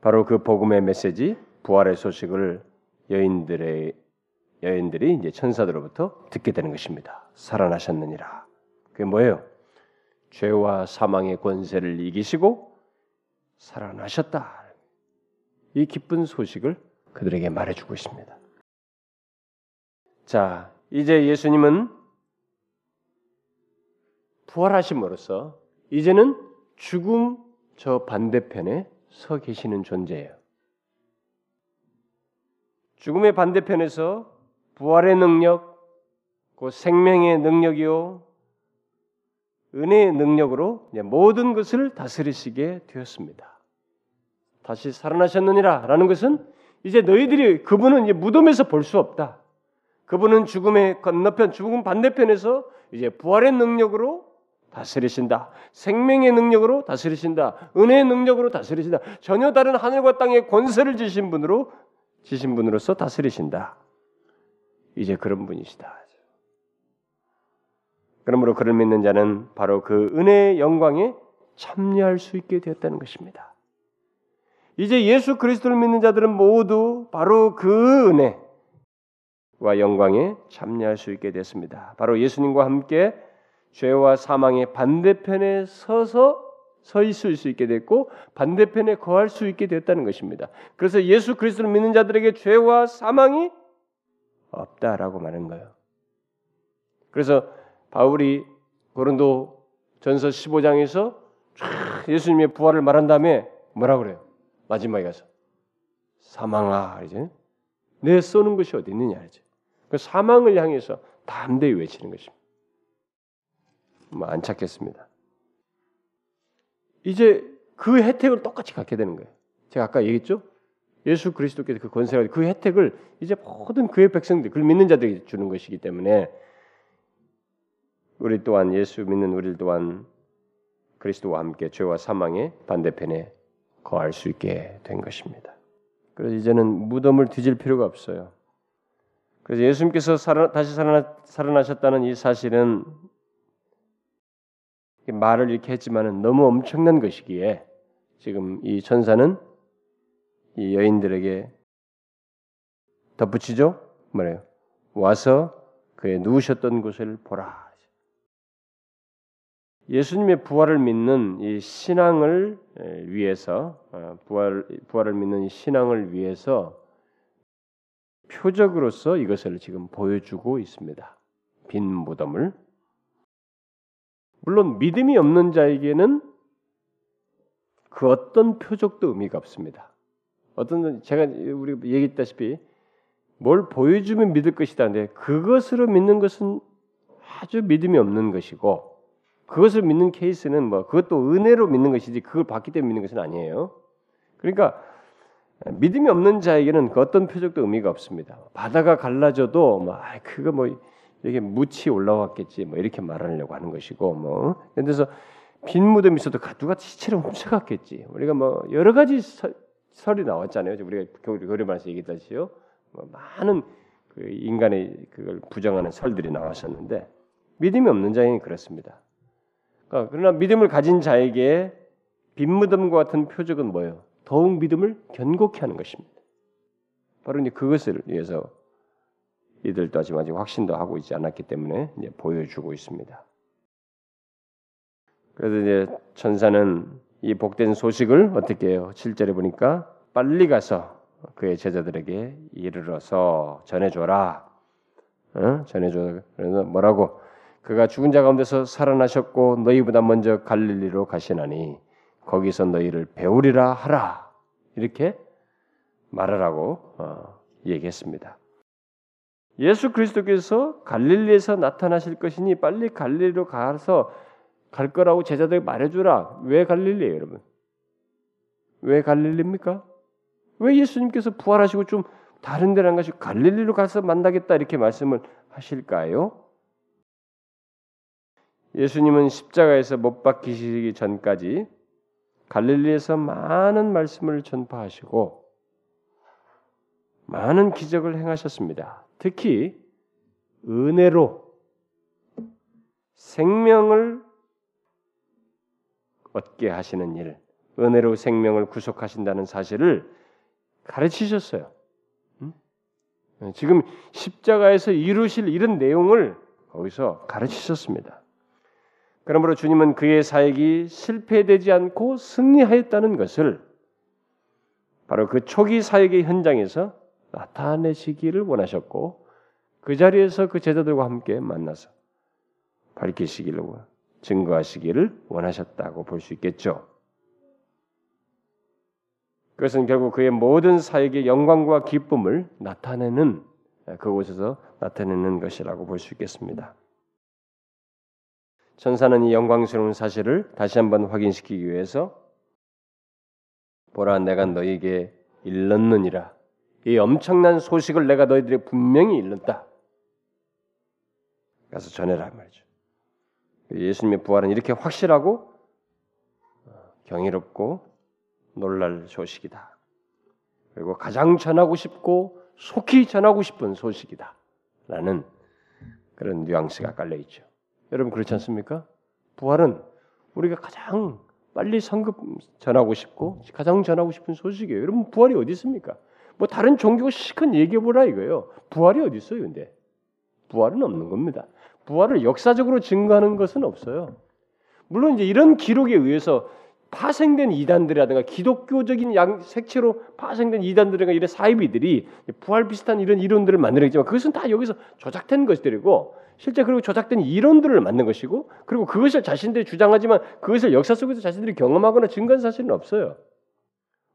바로 그 복음의 메시지, 부활의 소식을 여인들의 여인들이 이제 천사들로부터 듣게 되는 것입니다. 살아나셨느니라. 그게 뭐예요? 죄와 사망의 권세를 이기시고 살아나셨다. 이 기쁜 소식을 그들에게 말해주고 있습니다. 자, 이제 예수님은 부활하심으로써 이제는 죽음 저 반대편에 서 계시는 존재예요. 죽음의 반대편에서 부활의 능력, 그 생명의 능력이요, 은혜의 능력으로 모든 것을 다스리시게 되었습니다. 다시 살아나셨느니라라는 것은 이제 너희들이 그분은 이제 무덤에서 볼 수 없다. 그분은 죽음의 건너편, 죽음 반대편에서 이제 부활의 능력으로 다스리신다. 생명의 능력으로 다스리신다. 은혜의 능력으로 다스리신다. 전혀 다른 하늘과 땅의 권세를 지신 분으로 지신 분으로서 다스리신다. 이제 그런 분이시다. 그러므로 그를 믿는 자는 바로 그 은혜의 영광에 참여할 수 있게 되었다는 것입니다. 이제 예수 그리스도를 믿는 자들은 모두 바로 그 은혜와 영광에 참여할 수 있게 됐습니다. 바로 예수님과 함께 죄와 사망의 반대편에 서서 서 있을 수 있게 됐고 반대편에 거할 수 있게 됐다는 것입니다. 그래서 예수 그리스도를 믿는 자들에게 죄와 사망이 없다라고 말하는 거예요. 그래서 바울이 고린도 전서 15장에서 예수님의 부활을 말한 다음에 뭐라 그래요? 마지막에 가서 사망아 이제 내 쏘는 것이 어디 있느냐 이제 그 사망을 향해서 담대히 외치는 것입니다. 뭐 안 찾겠습니다. 이제 그 혜택을 똑같이 갖게 되는 거예요. 제가 아까 얘기했죠? 예수 그리스도께서 그 권세가 그 혜택을 이제 모든 그의 백성들, 그 믿는 자들에게 주는 것이기 때문에 우리 또한 예수 믿는 우리 또한 그리스도와 함께 죄와 사망의 반대편에 거할 수 있게 된 것입니다. 그래서 이제는 무덤을 뒤질 필요가 없어요. 그래서 예수님께서 살아, 다시 살아나, 살아나셨다는 이 사실은 말을 이렇게 했지만은 너무 엄청난 것이기에 지금 이 천사는 이 여인들에게 덧붙이죠. 뭐래요? 와서 그의 누우셨던 곳을 보라. 예수님의 부활을 믿는 이 신앙을 위해서 어, 부활 부활을 믿는 이 신앙을 위해서 표적으로서 이것을 지금 보여주고 있습니다. 빈 무덤을 물론 믿음이 없는 자에게는 그 어떤 표적도 의미가 없습니다. 어떤 제가 우리 얘기했다시피 뭘 보여주면 믿을 것이다. 근데 그것으로 믿는 것은 아주 믿음이 없는 것이고 그것을 믿는 케이스는 뭐 그것도 은혜로 믿는 것이지 그걸 받기 때문에 믿는 것은 아니에요. 그러니까 믿음이 없는 자에게는 그 어떤 표적도 의미가 없습니다. 바다가 갈라져도 뭐 아, 그거 뭐 이렇게 묻이 올라왔겠지 뭐 이렇게 말하려고 하는 것이고 뭐 그래서 빈 무덤이 있어도 누가 시체를 훔쳐갔겠지. 우리가 뭐 여러 가지 서, 설이 나왔잖아요. 우리가 교리반에서 얘기했다시요. 뭐 많은 그 인간의 그걸 부정하는 설들이 나왔었는데 믿음이 없는 자에는 그렇습니다. 그러니까 그러나 믿음을 가진 자에게 빈 무덤과 같은 표적은 뭐예요? 더욱 믿음을 견고케 하는 것입니다. 바로 이제 그것을 위해서 이들도 아직 아직 확신도 하고 있지 않았기 때문에 이제 보여주고 있습니다. 그래서 이제 천사는 이 복된 소식을 어떻게 해요? 7절에 보니까 빨리 가서 그의 제자들에게 이르러서 전해줘라. 어? 전해줘. 그래서 뭐라고? 그가 죽은 자 가운데서 살아나셨고 너희보다 먼저 갈릴리로 가시나니 거기서 너희를 배우리라 하라. 이렇게 말하라고 어, 얘기했습니다. 예수 그리스도께서 갈릴리에서 나타나실 것이니 빨리 갈릴리로 가서 갈 거라고 제자들 말해주라. 왜 갈릴리예요, 여러분? 왜 갈릴리입니까? 왜 예수님께서 부활하시고 좀 다른 데를 안 가시고 갈릴리로 가서 만나겠다 이렇게 말씀을 하실까요? 예수님은 십자가에서 못 박히시기 전까지 갈릴리에서 많은 말씀을 전파하시고 많은 기적을 행하셨습니다. 특히 은혜로 생명을 얻게 하시는 일, 은혜로 생명을 구속하신다는 사실을 가르치셨어요. 지금 십자가에서 이루실 이런 내용을 거기서 가르치셨습니다. 그러므로 주님은 그의 사역이 실패되지 않고 승리하였다는 것을 바로 그 초기 사역의 현장에서 나타내시기를 원하셨고 그 자리에서 그 제자들과 함께 만나서 밝히시기를 증거하시기를 원하셨다고 볼 수 있겠죠. 그것은 결국 그의 모든 사역의 영광과 기쁨을 나타내는 그곳에서 나타내는 것이라고 볼 수 있겠습니다. 천사는 이 영광스러운 사실을 다시 한번 확인시키기 위해서 보라 내가 너에게 일렀느니라 이 엄청난 소식을 내가 너희들에게 분명히 일렀다. 가서 전해라 말이죠. 예수님의 부활은 이렇게 확실하고 어, 경이롭고 놀랄 소식이다. 그리고 가장 전하고 싶고 속히 전하고 싶은 소식이다. 라는 그런 뉘앙스가 깔려 있죠. 여러분 그렇지 않습니까? 부활은 우리가 가장 빨리 성급 전하고 싶고 가장 전하고 싶은 소식이에요. 여러분 부활이 어디 있습니까? 뭐 다른 종교 시큰 얘기해 보라 이거예요. 부활이 어디 있어요, 근데? 부활은 없는 겁니다. 부활을 역사적으로 증거하는 것은 없어요. 물론 이제 이런 기록에 의해서 파생된 이단들이라든가 기독교적인 양 색채로 파생된 이단들이나 이런 사이비들이 부활 비슷한 이런 이론들을 만들었지만 그것은 다 여기서 조작된 것들이고 실제 그리고 조작된 이론들을 만든 것이고 그리고 그것을 자신들이 주장하지만 그것을 역사 속에서 자신들이 경험하거나 증거한 사실은 없어요.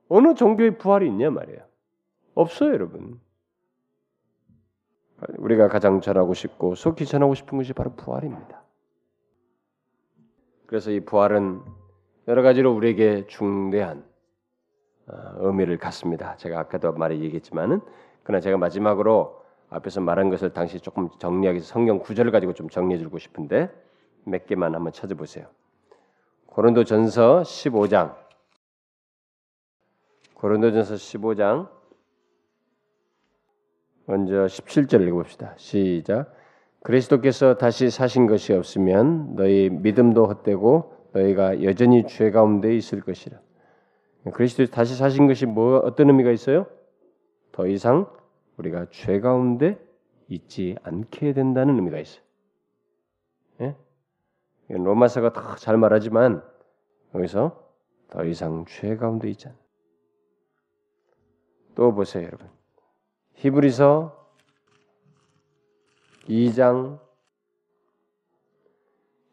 어느 종교의 부활이 있냐 말이에요. 없어요, 여러분. 우리가 가장 전하고 싶고 속히 전하고 싶은 것이 바로 부활입니다. 그래서 이 부활은 여러 가지로 우리에게 중대한 어, 의미를 갖습니다. 제가 아까도 말이 얘기했지만은 그러나 제가 마지막으로 앞에서 말한 것을 당시 조금 정리하기 위해서 성경 구절을 가지고 좀 정리해 주고 싶은데 몇 개만 한번 찾아보세요. 고린도전서 15장 고린도전서 15장 먼저 17절 읽어봅시다. 시작. 그리스도께서 다시 사신 것이 없으면 너희 믿음도 헛되고 너희가 여전히 죄 가운데 있을 것이라. 그리스도 다시 사신 것이 뭐 어떤 의미가 있어요? 더 이상 우리가 죄 가운데 있지 않게 된다는 의미가 있어요. 예? 로마서가 더잘 말하지만 여기서 더 이상 죄 가운데 있지 않. 또 보세요, 여러분. 히브리서 2장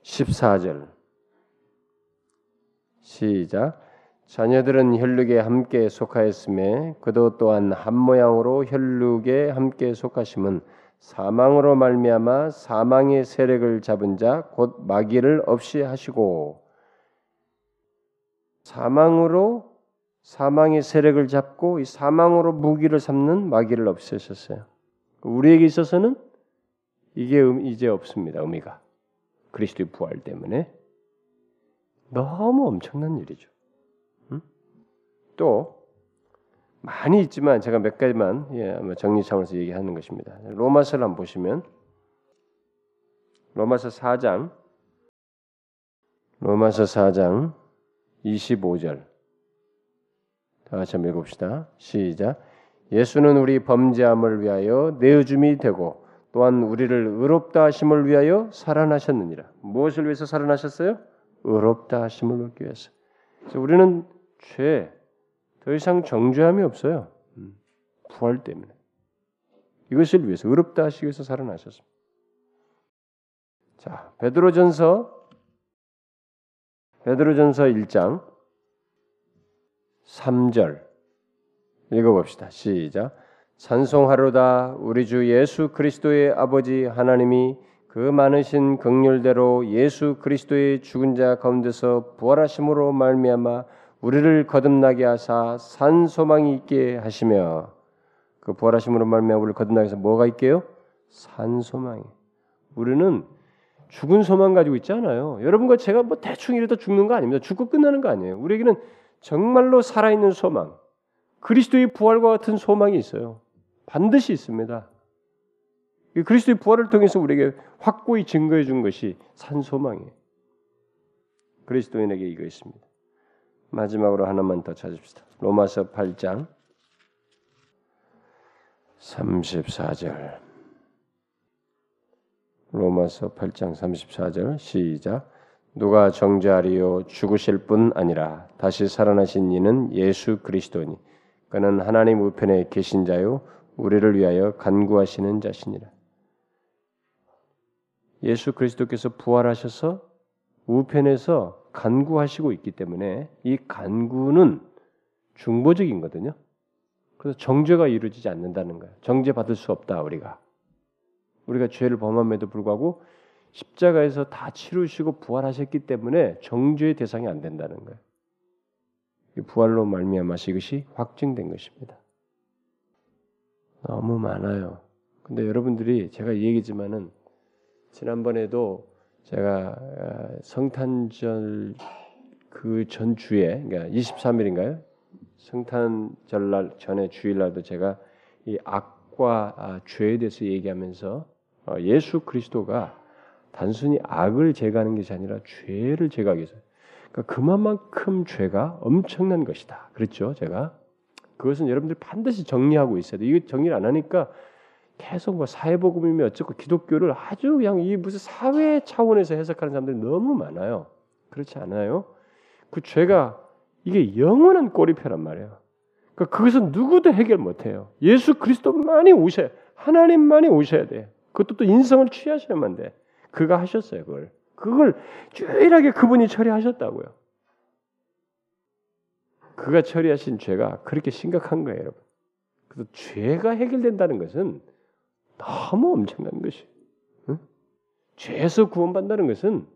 14절 시작 자녀들은 혈육에 함께 속하였음에 그도 또한 한 모양으로 혈육에 함께 속하심은 사망으로 말미암아 사망의 세력을 잡은 자 곧 마귀를 없이 하시고 사망으로 사망의 세력을 잡고 이 사망으로 무기를 삼는 마귀를 없애셨어요. 우리에게 있어서는 이게 이제 없습니다. 의미가 그리스도의 부활 때문에 너무 엄청난 일이죠. 응? 또 많이 있지만 제가 몇 가지만 예, 아마 정리 차원에서 얘기하는 것입니다. 로마서를 한번 보시면 로마서 4장 로마서 4장 25절 다 같이 한번 읽읍시다. 시작. 예수는 우리 범죄함을 위하여 내어줌이 되고 또한 우리를 의롭다 하심을 위하여 살아나셨느니라. 무엇을 위해서 살아나셨어요? 의롭다 하심을 얻기 위해서. 그래서 우리는 죄, 더 이상 정죄함이 없어요. 음, 부활 때문에. 이것을 위해서 의롭다 하시기 위해서 살아나셨습니다. 자, 베드로전서 베드로전서 1장 3절 읽어봅시다. 시작. 찬송하로다 우리 주 예수 그리스도의 아버지 하나님이 그 많으신 극률대로 예수 그리스도의 죽은 자 가운데서 부활하심으로 말미암아 우리를 거듭나게 하사 산 소망이 있게 하시며 그 부활하심으로 말미암아 우리를 거듭나게 해서 뭐가 있게요? 산 소망이. 우리는 죽은 소망 가지고 있지 않아요. 여러분과 제가 뭐 대충 이러다 죽는 거 아닙니다. 죽고 끝나는 거 아니에요. 우리에게는 정말로 살아있는 소망, 그리스도의 부활과 같은 소망이 있어요. 반드시 있습니다. 그리스도의 부활을 통해서 우리에게 확고히 증거해 준 것이 산소망이에요. 그리스도인에게 이거 있습니다. 마지막으로 하나만 더 찾읍시다. 로마서 8장 34절. 로마서 8장 34절 시작. 누가 정죄하리요 죽으실 뿐 아니라 다시 살아나신 이는 예수 그리스도니 그는 하나님 우편에 계신 자요 우리를 위하여 간구하시는 자시니라. 예수 그리스도께서 부활하셔서 우편에서 간구하시고 있기 때문에 이 간구는 중보적인 거든요. 그래서 정죄가 이루어지지 않는다는 거예요. 정죄 받을 수 없다 우리가. 우리가 죄를 범함에도 불구하고 십자가에서 다 치루시고 부활하셨기 때문에 정죄의 대상이 안 된다는 거예요. 부활로 말미암아서 이것이 확증된 것입니다. 너무 많아요. 근데 여러분들이 제가 얘기지만은 지난번에도 제가 아, 성탄절 그 전 주에 그러니까 23일인가요? 성탄절 날 전에 주일날도 제가 이 악과 아, 죄에 대해서 얘기하면서 어, 예수 그리스도가 단순히 악을 제거하는 것이 아니라 죄를 제거하기 위해서 그러니까 그만큼 죄가 엄청난 것이다. 그렇죠? 제가 그것은 여러분들이 반드시 정리하고 있어야 돼. 이거 정리를 안 하니까 계속 뭐 사회복음이며 어쩌고 기독교를 아주 그냥 이 무슨 사회 차원에서 해석하는 사람들이 너무 많아요. 그렇지 않아요? 그 죄가 이게 영원한 꼬리표란 말이에요. 그러니까 그것은 누구도 해결 못해요. 예수 그리스도만이 오셔야 하나님만이 오셔야 돼. 그것도 또 인성을 취하셔야만 돼. 그가 하셨어요, 그걸. 그걸 유일하게 그분이 처리하셨다고요. 그가 처리하신 죄가 그렇게 심각한 거예요, 여러분. 그래서 죄가 해결된다는 것은 너무 엄청난 것이. 응? 죄에서 구원받는다는 것은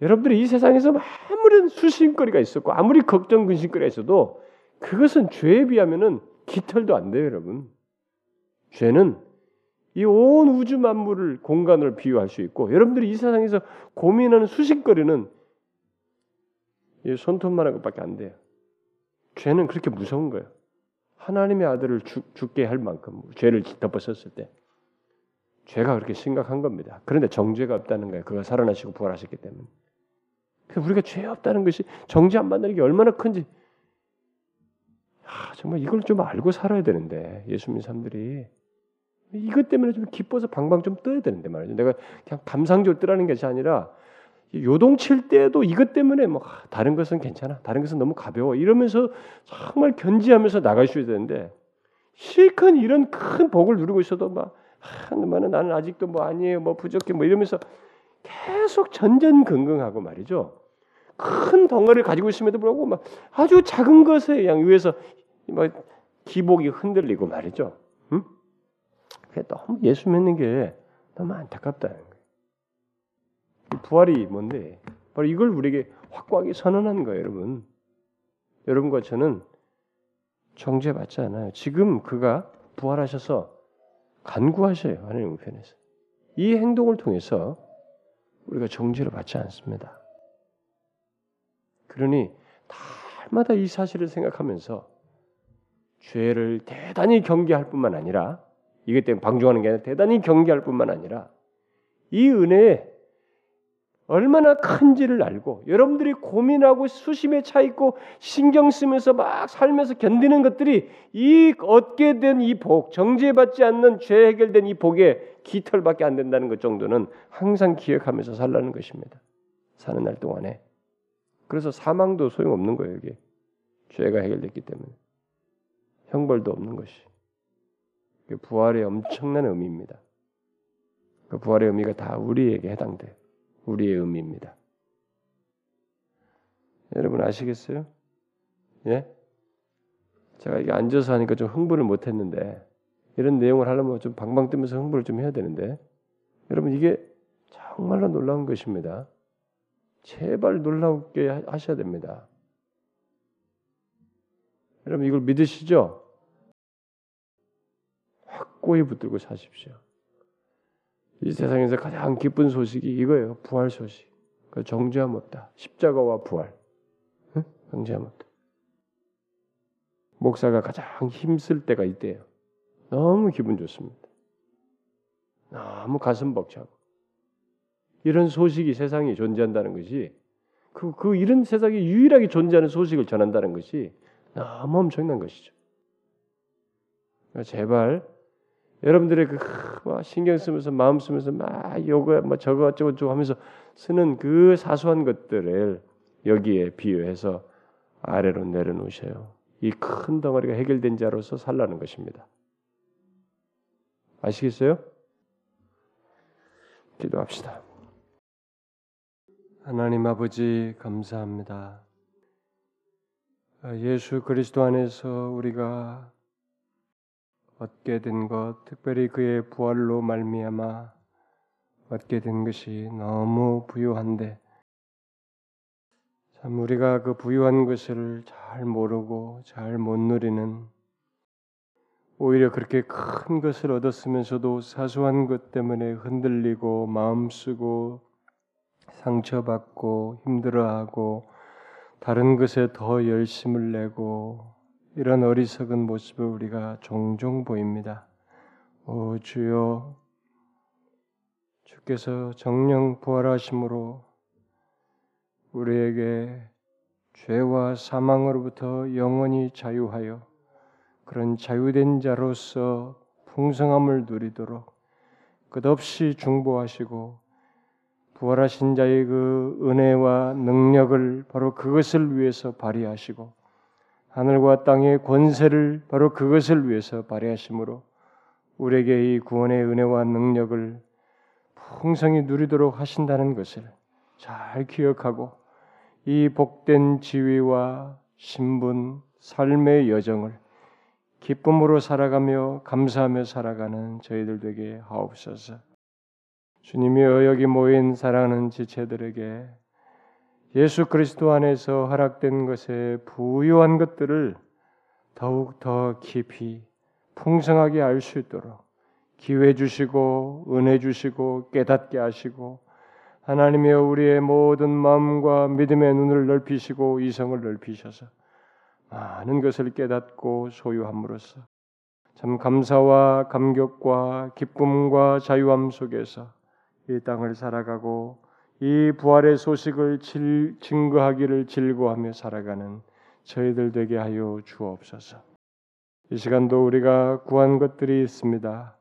여러분들이 이 세상에서 아무리 수신거리가 있었고 아무리 걱정 근심거리가 있어도 그것은 죄에 비하면은 깃털도 안 돼요, 여러분. 죄는 이 온 우주 만물을 공간을 비유할 수 있고 여러분들이 이 세상에서 고민하는 수식거리는 이 손톱만한 것밖에 안 돼요. 죄는 그렇게 무서운 거예요. 하나님의 아들을 죽, 죽게 할 만큼 죄를 덮어섰을 때 죄가 그렇게 심각한 겁니다. 그런데 정죄가 없다는 거예요. 그가 살아나시고 부활하셨기 때문에. 우리가 죄 없다는 것이 정죄 안 받는 게 얼마나 큰지 아, 정말 이걸 좀 알고 살아야 되는데 예수 믿는 사람들이 이것 때문에 좀 기뻐서 방방 좀 떠야 되는데 말이죠. 내가 그냥 감상적으로 뜨라는 것이 아니라 요동칠 때도 이것 때문에 뭐 다른 것은 괜찮아, 다른 것은 너무 가벼워 이러면서 정말 견지하면서 나가셔야 되는데 실컷 이런 큰 복을 누리고 있어도 막 하나님은 나는 아직도 뭐 아니에요, 뭐 부족해, 뭐 이러면서 계속 전전긍긍하고 말이죠. 큰 덩어리를 가지고 있음에도 불구하고 막 아주 작은 것에 양 위해서 뭐 기복이 흔들리고 말이죠. 응? 그게 너무 예수 믿는 게 너무 안타깝다 부활이 뭔데? 바로 이걸 우리에게 확고하게 선언한 거예요, 여러분. 여러분과 저는 정죄받지 않아요. 지금 그가 부활하셔서 간구하셔요, 하나님 우편에서. 이 행동을 통해서 우리가 정죄를 받지 않습니다. 그러니 날마다 이 사실을 생각하면서 죄를 대단히 경계할 뿐만 아니라 이것 때문에 방종하는 게 아니라 대단히 경계할 뿐만 아니라 이 은혜에 얼마나 큰지를 알고 여러분들이 고민하고 수심에 차 있고 신경 쓰면서 막 살면서 견디는 것들이 이 얻게 된 이 복, 정죄받지 않는 죄 해결된 이 복에 깃털밖에 안 된다는 것 정도는 항상 기억하면서 살라는 것입니다. 사는 날 동안에. 그래서 사망도 소용없는 거예요, 이게. 죄가 해결됐기 때문에. 형벌도 없는 것이. 부활의 엄청난 의미입니다. 그 부활의 의미가 다 우리에게 해당돼요. 우리의 의미입니다. 여러분 아시겠어요? 예? 제가 이게 앉아서 하니까 좀 흥분을 못 했는데 이런 내용을 하려면 좀 방방 뜨면서 흥분을 좀 해야 되는데 여러분 이게 정말로 놀라운 것입니다. 제발 놀라우게 하셔야 됩니다. 여러분 이걸 믿으시죠? 확고히 붙들고 사십시오. 이 세상에서 가장 기쁜 소식이 이거예요. 부활 소식. 그 정죄함 없다. 십자가와 부활. 응? 정죄함 없다. 목사가 가장 힘쓸 때가 이때예요. 너무 기분 좋습니다. 너무 가슴 벅차고. 이런 소식이 세상에 존재한다는 것이 그, 그 이런 세상에 유일하게 존재하는 소식을 전한다는 것이 너무 엄청난 것이죠. 그러니까 제발 여러분들의 그 신경 쓰면서 마음 쓰면서 막 요거 뭐 저거 어쩌고 저쩌고 하면서 쓰는 그 사소한 것들을 여기에 비유해서 아래로 내려놓으셔요. 이 큰 덩어리가 해결된 자로서 살라는 것입니다. 아시겠어요? 기도합시다. 하나님 아버지 감사합니다. 예수 그리스도 안에서 우리가 얻게 된 것, 특별히 그의 부활로 말미암아 얻게 된 것이 너무 부유한데 참 우리가 그 부유한 것을 잘 모르고 잘 못 누리는 오히려 그렇게 큰 것을 얻었으면서도 사소한 것 때문에 흔들리고 마음 쓰고 상처받고 힘들어하고 다른 것에 더 열심을 내고 이런 어리석은 모습을 우리가 종종 보입니다. 오 주여 주께서 정령 부활하심으로 우리에게 죄와 사망으로부터 영원히 자유하여 그런 자유된 자로서 풍성함을 누리도록 끝없이 중보하시고 부활하신 자의 그 은혜와 능력을 바로 그것을 위해서 발휘하시고 하늘과 땅의 권세를 바로 그것을 위해서 발휘하심으로 우리에게 이 구원의 은혜와 능력을 풍성히 누리도록 하신다는 것을 잘 기억하고 이 복된 지위와 신분, 삶의 여정을 기쁨으로 살아가며 감사하며 살아가는 저희들 되게 하옵소서. 주님이여 여기 모인 사랑하는 지체들에게 예수 그리스도 안에서 허락된 것에 부유한 것들을 더욱 더 깊이 풍성하게 알 수 있도록 기회 주시고 은혜 주시고 깨닫게 하시고 하나님이여 우리의 모든 마음과 믿음의 눈을 넓히시고 이성을 넓히셔서 많은 것을 깨닫고 소유함으로써 참 감사와 감격과 기쁨과 자유함 속에서 이 땅을 살아가고 이 부활의 소식을 질, 증거하기를 즐거워하며 살아가는 저희들 되게 하여 주옵소서. 이 시간도 우리가 구한 것들이 있습니다.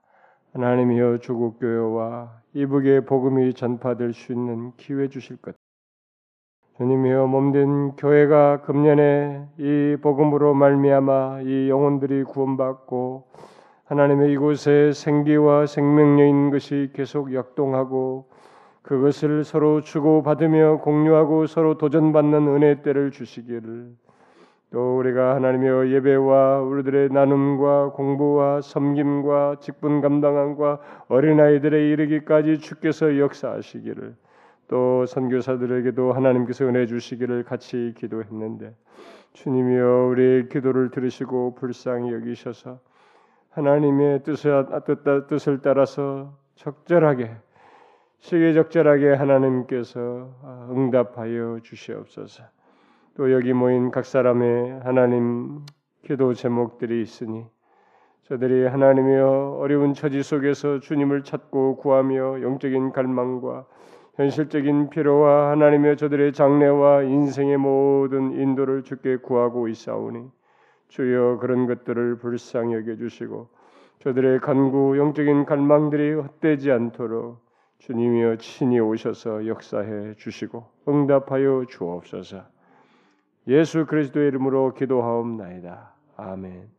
하나님이여 조국 교회와 이북의 복음이 전파될 수 있는 기회 주실 것. 주님이여 몸된 교회가 금년에 이 복음으로 말미암아 이 영혼들이 구원받고 하나님의 이곳에 생기와 생명력인 것이 계속 역동하고 그것을 서로 주고 받으며 공유하고 서로 도전받는 은혜 때를 주시기를. 또 우리가 하나님의 예배와 우리들의 나눔과 공부와 섬김과 직분 감당함과 어린아이들의 이르기까지 주께서 역사하시기를. 또 선교사들에게도 하나님께서 은혜 주시기를 같이 기도했는데 주님이여 우리의 기도를 들으시고 불쌍히 여기셔서 하나님의 뜻을 따라서 적절하게 시기적절하게 하나님께서 응답하여 주시옵소서. 또 여기 모인 각 사람의 하나님 기도 제목들이 있으니 저들이 하나님이여 어려운 처지 속에서 주님을 찾고 구하며 영적인 갈망과 현실적인 필요와 하나님의 저들의 장래와 인생의 모든 인도를 주께 구하고 있사오니 주여 그런 것들을 불쌍히 여겨 주시고 저들의 간구 영적인 갈망들이 헛되지 않도록 주님이여 친히 오셔서 역사해 주시고 응답하여 주옵소서. 예수 그리스도의 이름으로 기도하옵나이다. 아멘.